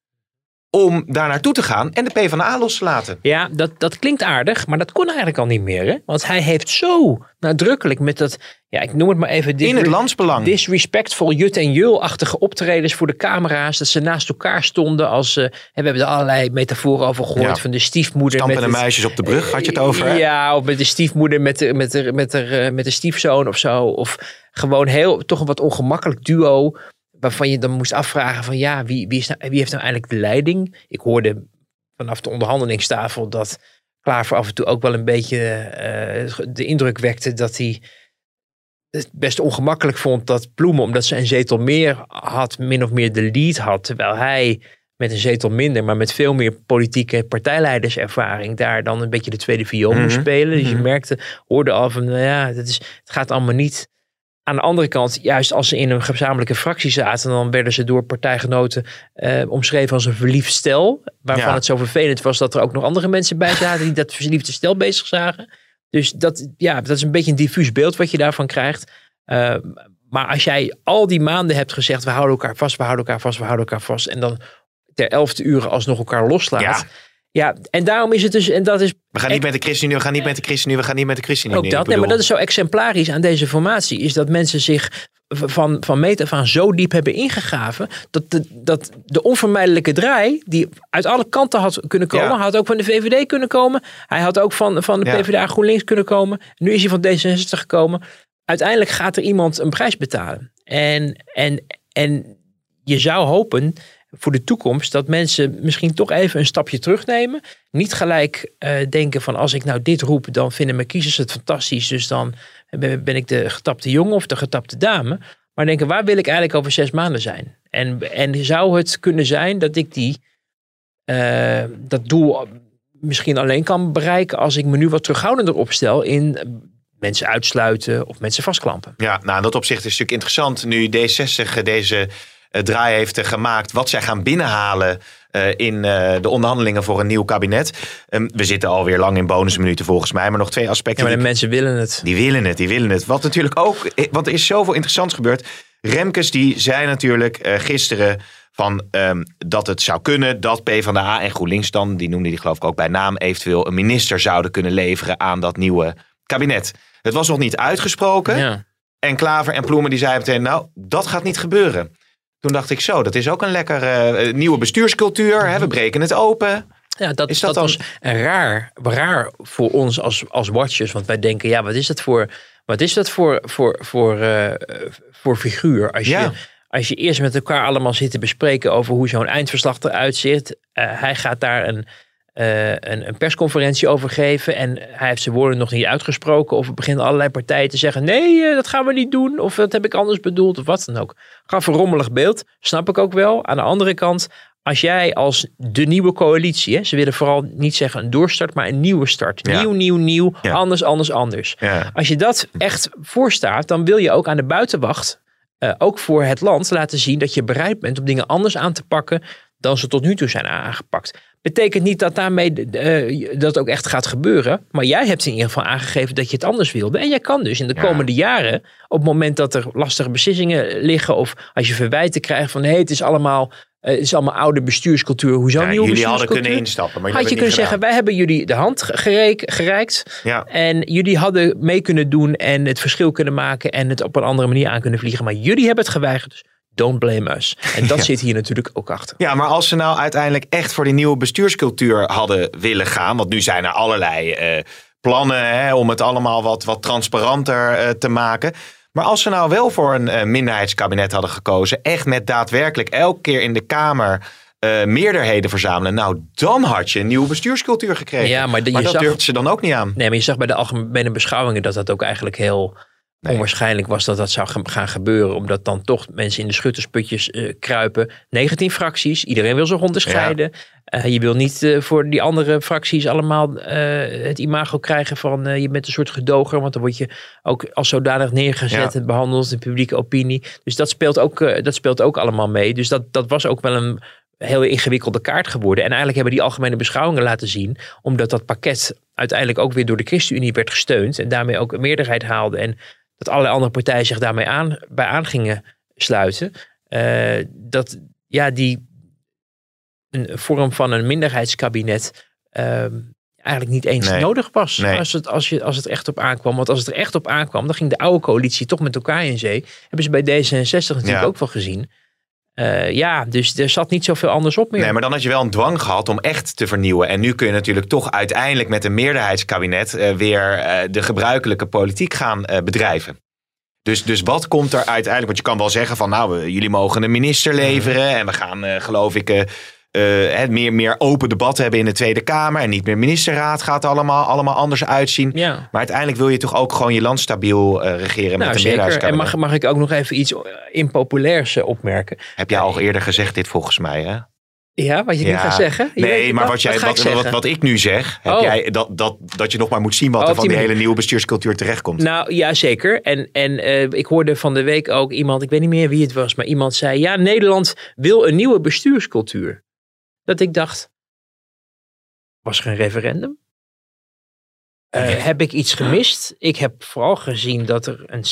om daar naartoe te gaan en de PvdA los te laten. Ja, dat, dat klinkt aardig, maar dat kon eigenlijk al niet meer. Hè? Want hij heeft zo nadrukkelijk met dat, ja, ik noem het maar even... In het landsbelang. Disrespectful Jut en Jul-achtige optredens voor de camera's. Dat ze naast elkaar stonden als... eh, en we hebben er allerlei metaforen over gehoord. Ja. Van de stiefmoeder Stampende met het- muisjes op de brug, had je het over? hè? Ja, of met de stiefmoeder met de, met de, met de, eh, met de stiefzoon of zo. Of gewoon heel, toch een wat ongemakkelijk duo. Waarvan je dan moest afvragen van ja, wie, wie, is nou, wie heeft nou eigenlijk de leiding? Ik hoorde vanaf de onderhandelingstafel dat Klaver af en toe ook wel een beetje eh, de indruk wekte dat hij het best ongemakkelijk vond dat Ploemen, omdat ze een zetel meer had, min of meer de lead had. Terwijl hij met een zetel minder, maar met veel meer politieke partijleiderservaring, daar dan een beetje de tweede viool moest Mhm. spelen. Dus je Mhm. merkte, hoorde al van, nou ja, dat is, het gaat allemaal niet. Aan de andere kant, juist als ze in een gezamenlijke fractie zaten, dan werden ze door partijgenoten eh, omschreven als een verliefd stel. Waarvan Ja. het zo vervelend was dat er ook nog andere mensen bij zaten die dat verliefde stel bezig zagen. Dus dat, ja, dat is een beetje een diffuus beeld wat je daarvan krijgt. Eh, maar als jij al die maanden hebt gezegd, we houden elkaar vast, we houden elkaar vast, we houden elkaar vast. En dan ter elfde uren alsnog elkaar loslaat. Ja. Ja, en daarom is het dus, en dat is We gaan niet met de ChristenUnie, we gaan niet met de ChristenUnie, we gaan niet met de ChristenUnie. ook dat. Nee, maar dat is zo exemplarisch aan deze formatie. Is dat mensen zich van, van meet af aan zo diep hebben ingegraven. Dat de, dat de onvermijdelijke draai, die uit alle kanten had kunnen komen. Ja. Had ook van de VVD kunnen komen. Hij had ook van, van de Ja. PvdA GroenLinks kunnen komen. Nu is hij van D66 gekomen. Uiteindelijk gaat er iemand een prijs betalen. En, en, en je zou hopen voor de toekomst dat mensen misschien toch even een stapje terugnemen. Niet gelijk eh, denken van als ik nou dit roep, dan vinden mijn kiezers het fantastisch. Dus dan ben ik de getapte jongen of de getapte dame. Maar denken, waar wil ik eigenlijk over zes maanden zijn? En, en zou het kunnen zijn dat ik die, eh, dat doel misschien alleen kan bereiken als ik me nu wat terughoudender opstel in mensen uitsluiten of mensen vastklampen. Ja, nou in dat opzicht is natuurlijk interessant nu D60 deze draai heeft eh, gemaakt. Wat zij gaan binnenhalen eh, in eh, de onderhandelingen voor een nieuw kabinet. Ehm, we zitten alweer lang in bonusminuten volgens mij. Maar nog twee Ja, aspecten. maar de die, mensen willen het. die willen het, die willen het. Wat natuurlijk ook, eh, want er is zoveel interessants gebeurd. Remkes die zei natuurlijk eh, gisteren van ehm, dat het zou kunnen dat PvdA en GroenLinks dan, die noemde die geloof ik ook bij naam, eventueel een minister zouden kunnen leveren aan dat nieuwe kabinet. Het was nog niet uitgesproken. Ja. En Klaver en Ploemen die zeiden meteen, nou, dat gaat niet gebeuren. Toen dacht ik zo, dat is ook een lekker eh, nieuwe bestuurscultuur. Hè? We breken het open. Ja, dat, Is dat, dat was raar, raar voor ons als, als watchers. Want wij denken, ja, wat is dat voor, wat is dat voor, voor, voor, eh, voor figuur? Als je, als je eerst met elkaar allemaal zit te bespreken over hoe zo'n eindverslag eruit ziet. eh, hij gaat daar een, eh, een, een persconferentie over geven. En hij heeft zijn woorden nog niet uitgesproken. Of beginnen allerlei partijen te zeggen: nee, eh, dat gaan we niet doen. Of dat heb ik anders bedoeld. Of wat dan ook. Gaf een rommelig beeld. Snap ik ook wel. Aan de andere kant, als jij als de nieuwe coalitie, hè, ze willen vooral niet zeggen een doorstart, maar een nieuwe start. Ja. Nieuw, nieuw, nieuw. Ja. Anders, anders, anders. Ja. Als je dat echt voorstaat, dan wil je ook aan de buitenwacht, eh, ook voor het land, laten zien dat je bereid bent om dingen anders aan te pakken dan ze tot nu toe zijn aangepakt. Betekent niet dat daarmee eh, dat ook echt gaat gebeuren. Maar jij hebt in ieder geval aangegeven dat je het anders wilde. En jij kan dus in de Ja. komende jaren, op het moment dat er lastige beslissingen liggen. Of als je verwijten krijgt van hé, het is allemaal, eh, het is allemaal oude bestuurscultuur. Hoezo Ja, nieuwe jullie hadden kunnen instappen. Maar Had je kunnen zeggen, wij hebben jullie de hand gereik, gereikt. Ja. En jullie hadden mee kunnen doen en het verschil kunnen maken. En het op een andere manier aan kunnen vliegen. Maar jullie hebben het geweigerd. Dus don't blame us. En dat Ja. zit hier natuurlijk ook achter. Ja, maar als ze nou uiteindelijk echt voor die nieuwe bestuurscultuur hadden willen gaan. Want nu zijn er allerlei eh, plannen hè, om het allemaal wat, wat transparanter eh, te maken. Maar als ze nou wel voor een eh, minderheidskabinet hadden gekozen. Echt met daadwerkelijk elke keer in de Kamer meerderheden verzamelen. Nou, dan had je een nieuwe bestuurscultuur gekregen. Ja, maar de- dat zag- durft ze dan ook niet aan. Nee, maar je zag bij de algemene beschouwingen dat dat ook eigenlijk heel Nee. onwaarschijnlijk was dat dat zou gaan- gebeuren. Omdat dan toch mensen in de schuttersputjes eh, kruipen. 19 fracties, iedereen wil zich onderscheiden. Eh, je wil niet eh, voor die andere fracties allemaal het imago krijgen van je bent een soort gedoger. Want dan word je ook als zodanig neergezet Ja. en behandeld, de publieke opinie. Dus dat speelt ook, dat speelt ook allemaal mee. Dus dat, dat was ook wel een heel ingewikkelde kaart geworden. En eigenlijk hebben die algemene beschouwingen laten zien, omdat dat pakket uiteindelijk ook weer door de ChristenUnie werd gesteund en daarmee ook een meerderheid haalde en dat allerlei andere partijen zich daarmee aan, bij aan gingen sluiten, eh, dat ja, die een vorm van een minderheidskabinet ehm, eigenlijk niet eens Nee. nodig was Nee. als, het, als, je, als het echt op aankwam. Want als het er echt op aankwam, dan ging de oude coalitie toch met elkaar in zee. Hebben ze bij D66 natuurlijk Ja. ook wel gezien. Eh, ja, dus er zat niet zoveel anders op meer. Nee, maar dan had je wel een dwang gehad om echt te vernieuwen. En nu kun je natuurlijk toch uiteindelijk met een meerderheidskabinet eh, weer eh, de gebruikelijke politiek gaan bedrijven. Dus, dus wat komt er uiteindelijk? Want je kan wel zeggen van nou, jullie mogen een minister leveren. En we gaan, geloof ik, het meer, meer open debat hebben in de Tweede Kamer. En niet meer ministerraad gaat allemaal, allemaal anders uitzien. ja. Maar uiteindelijk wil je toch ook gewoon je land stabiel eh, regeren met Nou, een zeker. En meerderheidskabinet. mag, mag ik ook nog even iets eh, impopulairs opmerken? Heb jij al eerder gezegd dit volgens mij, hè? Ja, wat je nu Ja. gaat zeggen? Je Nee, maar wat, jij, ga ik wat, wat, wat ik nu zeg, heb Oh. jij, dat, dat, dat je nog maar moet zien wat Oh, er op van die die hele nieuwe bestuurscultuur terechtkomt. Nou ja, zeker. En, en ik hoorde van de week ook iemand, ik weet niet meer wie het was, maar iemand zei: Ja, Nederland wil een nieuwe bestuurscultuur. Dat ik dacht: Was er een referendum? Eh, heb ik iets gemist? Ik heb vooral gezien dat er een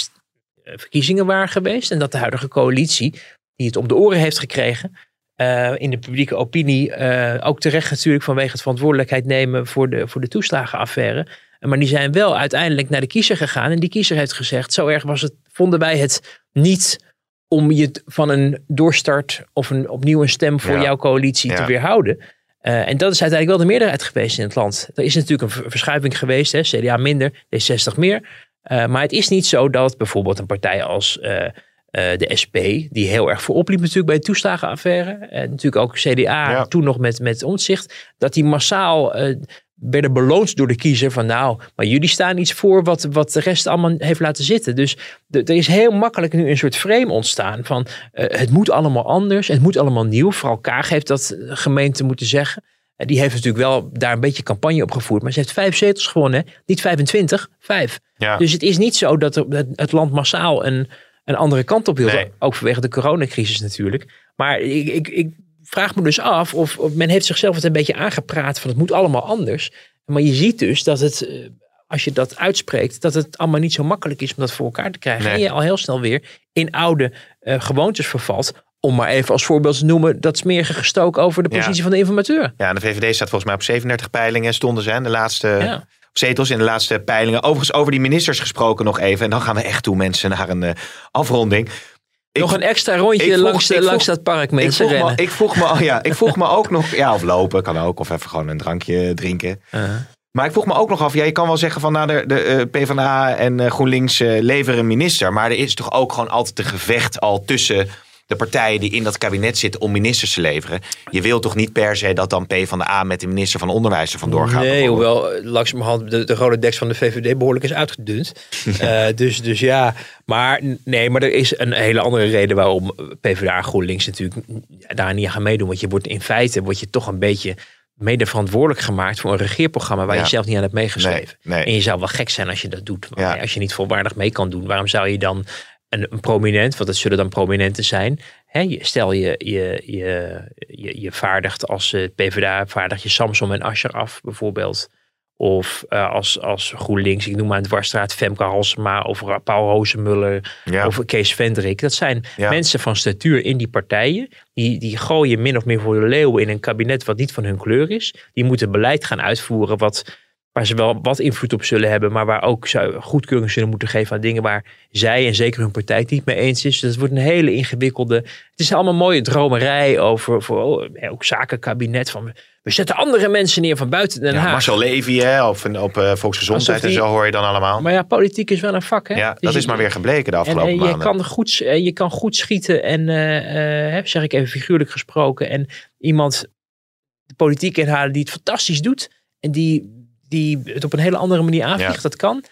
eh, verkiezingen waren geweest en dat de huidige coalitie, die het om de oren heeft gekregen, eh, in de publieke opinie. ook terecht natuurlijk vanwege het verantwoordelijkheid nemen voor de, voor de toeslagenaffaire. Maar die zijn wel uiteindelijk naar de kiezer gegaan. En die kiezer heeft gezegd: zo erg was het, vonden wij het niet om je van een doorstart of een, opnieuw een stem voor Ja. jouw coalitie te weerhouden. Eh, en dat is uiteindelijk wel de meerderheid geweest in het land. Er is natuurlijk een ver- verschuiving geweest, hè, CDA minder, D60 meer. Eh, maar het is niet zo dat bijvoorbeeld een partij als eh, de SP, die heel erg voorop liep natuurlijk bij de toeslagenaffaire, en natuurlijk ook CDA Ja. toen nog met, met omzicht, dat die massaal werden beloond door de kiezer van nou, maar jullie staan iets voor wat, wat de rest allemaal heeft laten zitten. Dus de- er is heel makkelijk nu een soort frame ontstaan van eh, het moet allemaal anders, het moet allemaal nieuw. Vooral Kaag heeft dat de gemeente moeten zeggen. En die heeft natuurlijk wel daar een beetje campagne op gevoerd. Maar ze heeft vijf zetels gewonnen. hè. Niet 25, vijf. Ja. Dus het is niet zo dat er- het, het land massaal een, een andere kant op wil. Nee. Ook vanwege de coronacrisis natuurlijk. Maar ik, ik, ik vraag me dus af of, of men heeft zichzelf het een beetje aangepraat van het moet allemaal anders. Maar je ziet dus dat het, eh, als je dat uitspreekt, dat het allemaal niet zo makkelijk is om dat voor elkaar te krijgen. Nee. En je al heel snel weer in oude eh, gewoontes vervalt. Om maar even als voorbeeld te noemen dat smerige gestook over de Ja. positie van de informateur. Ja, en de VVD staat volgens mij op 37 peilingen stonden ze hè, de laatste Ja. zetels in de laatste peilingen. Overigens over die ministers gesproken nog even. En dan gaan we echt toe mensen naar een eh, afronding. Ik Nog een extra rondje ik vroeg- langs, ik vroeg- langs dat park Ik mensen vroeg, rennen. me, ik, vroeg me, oh ja, ik vroeg me ook nog, ja, of lopen kan ook, of even gewoon een drankje drinken. Maar ik vroeg me ook nog af, ja, je kan wel zeggen van nou, de, de eh, PvdA en eh, GroenLinks eh, leveren een minister. Maar er is toch ook gewoon altijd een gevecht al tussen de partijen die in dat kabinet zitten om ministers te leveren. Je wil toch niet per se dat dan PvdA met de minister van Onderwijs er vandoor gaat? Nee, hoewel eh, langzamerhand de, de rode deks van de VVD behoorlijk is uitgedund. Eh, dus, dus ja, maar nee, maar er is een hele andere reden waarom PvdA en GroenLinks natuurlijk daar niet aan gaan meedoen. Want je wordt in feite word je toch een beetje mede verantwoordelijk gemaakt voor een regeerprogramma waar Ja. je zelf niet aan hebt meegeschreven. Nee, nee. En je zou wel gek zijn als je dat doet. Maar Ja. Als je niet volwaardig mee kan doen, waarom zou je dan een, een prominent, want dat zullen dan prominenten zijn. Hè, stel je, je, je, je, je vaardigt als eh, PvdA, vaardig je Samson en Ascher af bijvoorbeeld. Of eh, als, als GroenLinks, ik noem maar een dwarsstraat, Femke Halsema of Paul Rozemuller Ja. of Kees Vendrik. Dat zijn Ja. mensen van statuur in die partijen. Die, die gooien min of meer voor de leeuwen in een kabinet wat niet van hun kleur is. Die moeten beleid gaan uitvoeren wat, waar ze wel wat invloed op zullen hebben. Maar waar ook ze goedkeuring zullen moeten geven aan dingen waar zij en zeker hun partij het niet mee eens is. Dus het wordt een hele ingewikkelde. Het is allemaal mooie dromerij over voor, oh, ja, ook zakenkabinet. Van, we zetten andere mensen neer van buiten Den Ja, Haag. Marcel Levy hè, op, op eh, Volksgezondheid die- en zo hoor je dan allemaal. Maar ja, politiek is wel een vak. Hè? ja, Dus dat je- is maar weer gebleken de En, afgelopen en je, maanden. kan goed, en je kan goed schieten en, eh, eh, hè, zeg ik even figuurlijk gesproken, en iemand de politiek inhalen die het fantastisch doet en die, die het op een hele andere manier aanvliegt, Ja. dat kan.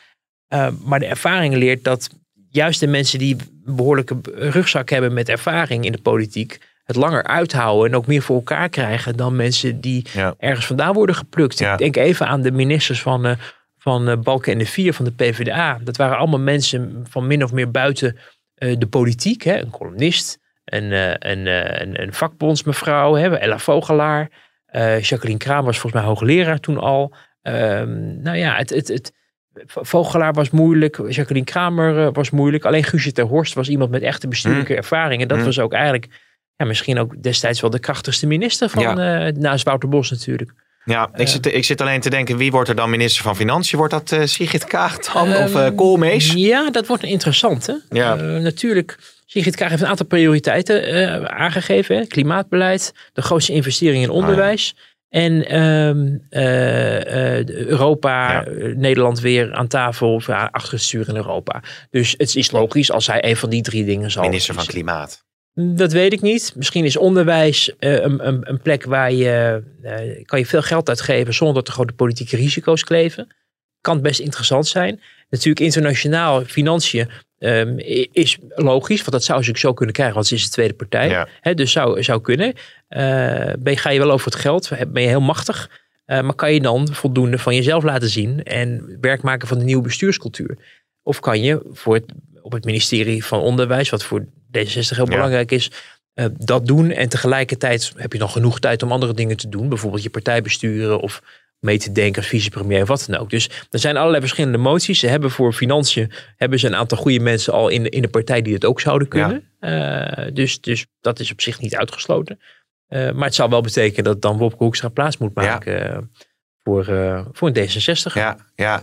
Eh, maar de ervaring leert dat juist de mensen die een behoorlijke rugzak hebben met ervaring in de politiek, het langer uithouden en ook meer voor elkaar krijgen dan mensen die Ja. ergens vandaan worden geplukt. Ja. Ik denk even aan de ministers van, eh, van eh, Balken en de Vier van de PvdA. Dat waren allemaal mensen van min of meer buiten de politiek. Hè? Een columnist, een, een, een, een vakbondsmevrouw, hè? Ella Vogelaar. Jacqueline Kraam was volgens mij hoogleraar toen al. Ehm, nou ja, het, het, het, Vogelaar was moeilijk. Jacqueline Kramer eh, was moeilijk. Alleen Guusje ter Horst was iemand met echte bestuurlijke ervaring. En dat Mm. was ook eigenlijk ja, misschien ook destijds wel de krachtigste minister van eh, naast Wouter Bos natuurlijk. Ja, ik, zit, ik zit alleen te denken, wie wordt er dan minister van Financiën? Wordt dat eh Sigrid Kaag dan? of eh Ehm, Koolmees? Ja, dat wordt interessant. Hè? Ja. Eh, natuurlijk, Sigrid Kaag heeft een aantal prioriteiten eh, aangegeven. Hè? Klimaatbeleid, de grootste investering in onderwijs. En ehm, eh, eh, de Europa, Ja. eh, Nederland weer aan tafel, of, ja, achter het stuur in Europa. Dus het is logisch als hij een van die drie dingen zal Minister van. Klimaat. Dat weet ik niet. Misschien is onderwijs eh, een, een, een plek waar je, eh, kan je veel geld uitgeven zonder dat er grote politieke risico's kleven. Kan best interessant zijn. Natuurlijk internationaal, financiën i- is logisch, want dat zou ze ook zo kunnen krijgen, want ze is de tweede partij. Ja. Dus zou, zou kunnen. Eh, ben, ga je wel over het geld, ben je heel machtig. eh, maar kan je dan voldoende van jezelf laten zien en werk maken van de nieuwe bestuurscultuur? Of kan je voor het, op het ministerie van Onderwijs, wat voor D66 heel Ja. belangrijk is, eh, dat doen. En tegelijkertijd heb je nog genoeg tijd om andere dingen te doen. Bijvoorbeeld je partij besturen of mee te denken als vicepremier of wat dan ook. Dus er zijn allerlei verschillende moties. Ze hebben voor financiën hebben ze een aantal goede mensen al in de, in de partij die het ook zouden kunnen. Eh, dus, dus dat is op zich niet uitgesloten. Uh, maar het zal wel betekenen dat dan Wopke Hoekstra plaats moet maken ja. voor, voor een D66. Ja, ja.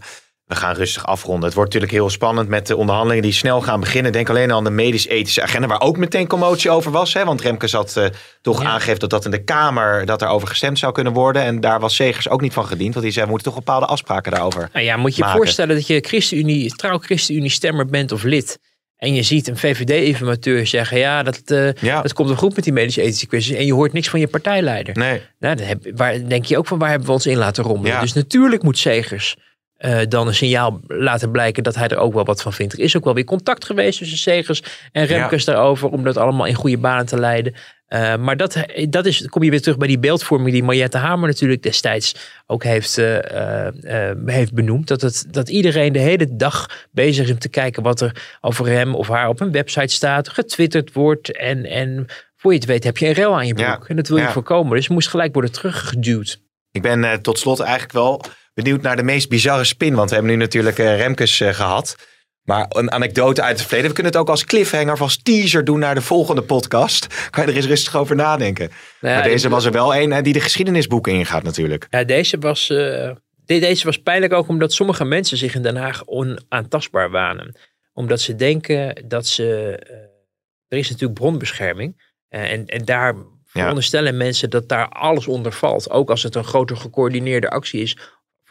We gaan rustig afronden. Het wordt natuurlijk heel spannend met de onderhandelingen die snel gaan beginnen. Denk alleen aan de medisch-ethische agenda, waar ook meteen commotie over was. Hè? Want Remkes had uh, toch ja. aangegeven dat dat in de Kamer dat over gestemd zou kunnen worden. En daar was Segers ook niet van gediend. Want die zei, we moeten toch bepaalde afspraken daarover nou ja, moet je je voorstellen dat je ChristenUnie, trouw ChristenUnie stemmer bent of lid. En je ziet een VVD-informateur zeggen: ja dat, uh, ja. dat komt wel goed met die medische-ethische kwesties. En je hoort niks van je partijleider. Nee. Nou, dan heb, waar, denk je ook van waar hebben we ons in laten rommelen. Ja. Dus natuurlijk moet Segers uh, dan een signaal laten blijken dat hij er ook wel wat van vindt. Er is ook wel weer contact geweest tussen Segers en Remkes ja. daarover. Om dat allemaal in goede banen te leiden. Uh, maar dat, dat is, kom je weer terug bij die beeldvorming die Mariette Hamer natuurlijk destijds ook heeft, uh, heeft benoemd. Dat, het, dat iedereen de hele dag bezig is om te kijken wat er over hem of haar op een website staat, getwitterd wordt. En, en voor je het weet heb je een rel aan je broek. Ja. En dat wil je ja. voorkomen. Dus het moest gelijk worden teruggeduwd. Ik ben tot slot eigenlijk wel benieuwd naar de meest bizarre spin. Want we hebben nu natuurlijk Remkes gehad. Maar een anekdote uit het verleden. We kunnen het ook als cliffhanger of als teaser doen naar de volgende podcast. Kan je er eens rustig over nadenken. Nou ja, maar deze was er wel een die de geschiedenisboeken ingaat natuurlijk. Ja, deze was, uh, deze was pijnlijk ook omdat sommige mensen zich in Den Haag onaantastbaar wanen. Omdat ze denken dat ze... Uh, er is natuurlijk bronbescherming. Uh, en, en daar veronderstellen mensen dat daar alles onder valt. Ook als het een groter gecoördineerde actie is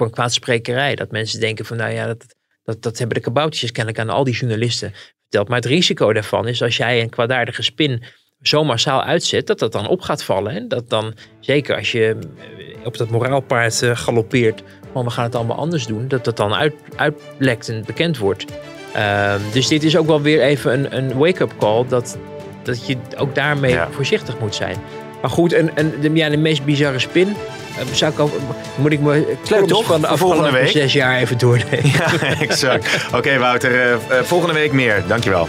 voor een kwaadsprekerij. Dat mensen denken van nou ja, dat dat, dat hebben de kaboutjes kennelijk aan al die journalisten verteld. Maar het risico daarvan is als jij een kwaadaardige spin zo massaal uitzet, dat dat dan op gaat vallen. En dat dan, zeker als je eh, op dat moraalpaard uh, galoppeert, van we gaan het allemaal anders doen, dat dat dan uit, uitlekt en bekend wordt. Uh, dus dit is ook wel weer even een, een wake-up call, dat, dat je ook daarmee ja. voorzichtig moet zijn. Maar goed, en, en de, ja, de meest bizarre spin, uh, zou ik ook, moet ik me toch van de volgende week zes jaar even doornemen. Ja, exact. Oké, okay, Wouter, uh, volgende week meer. Dankjewel.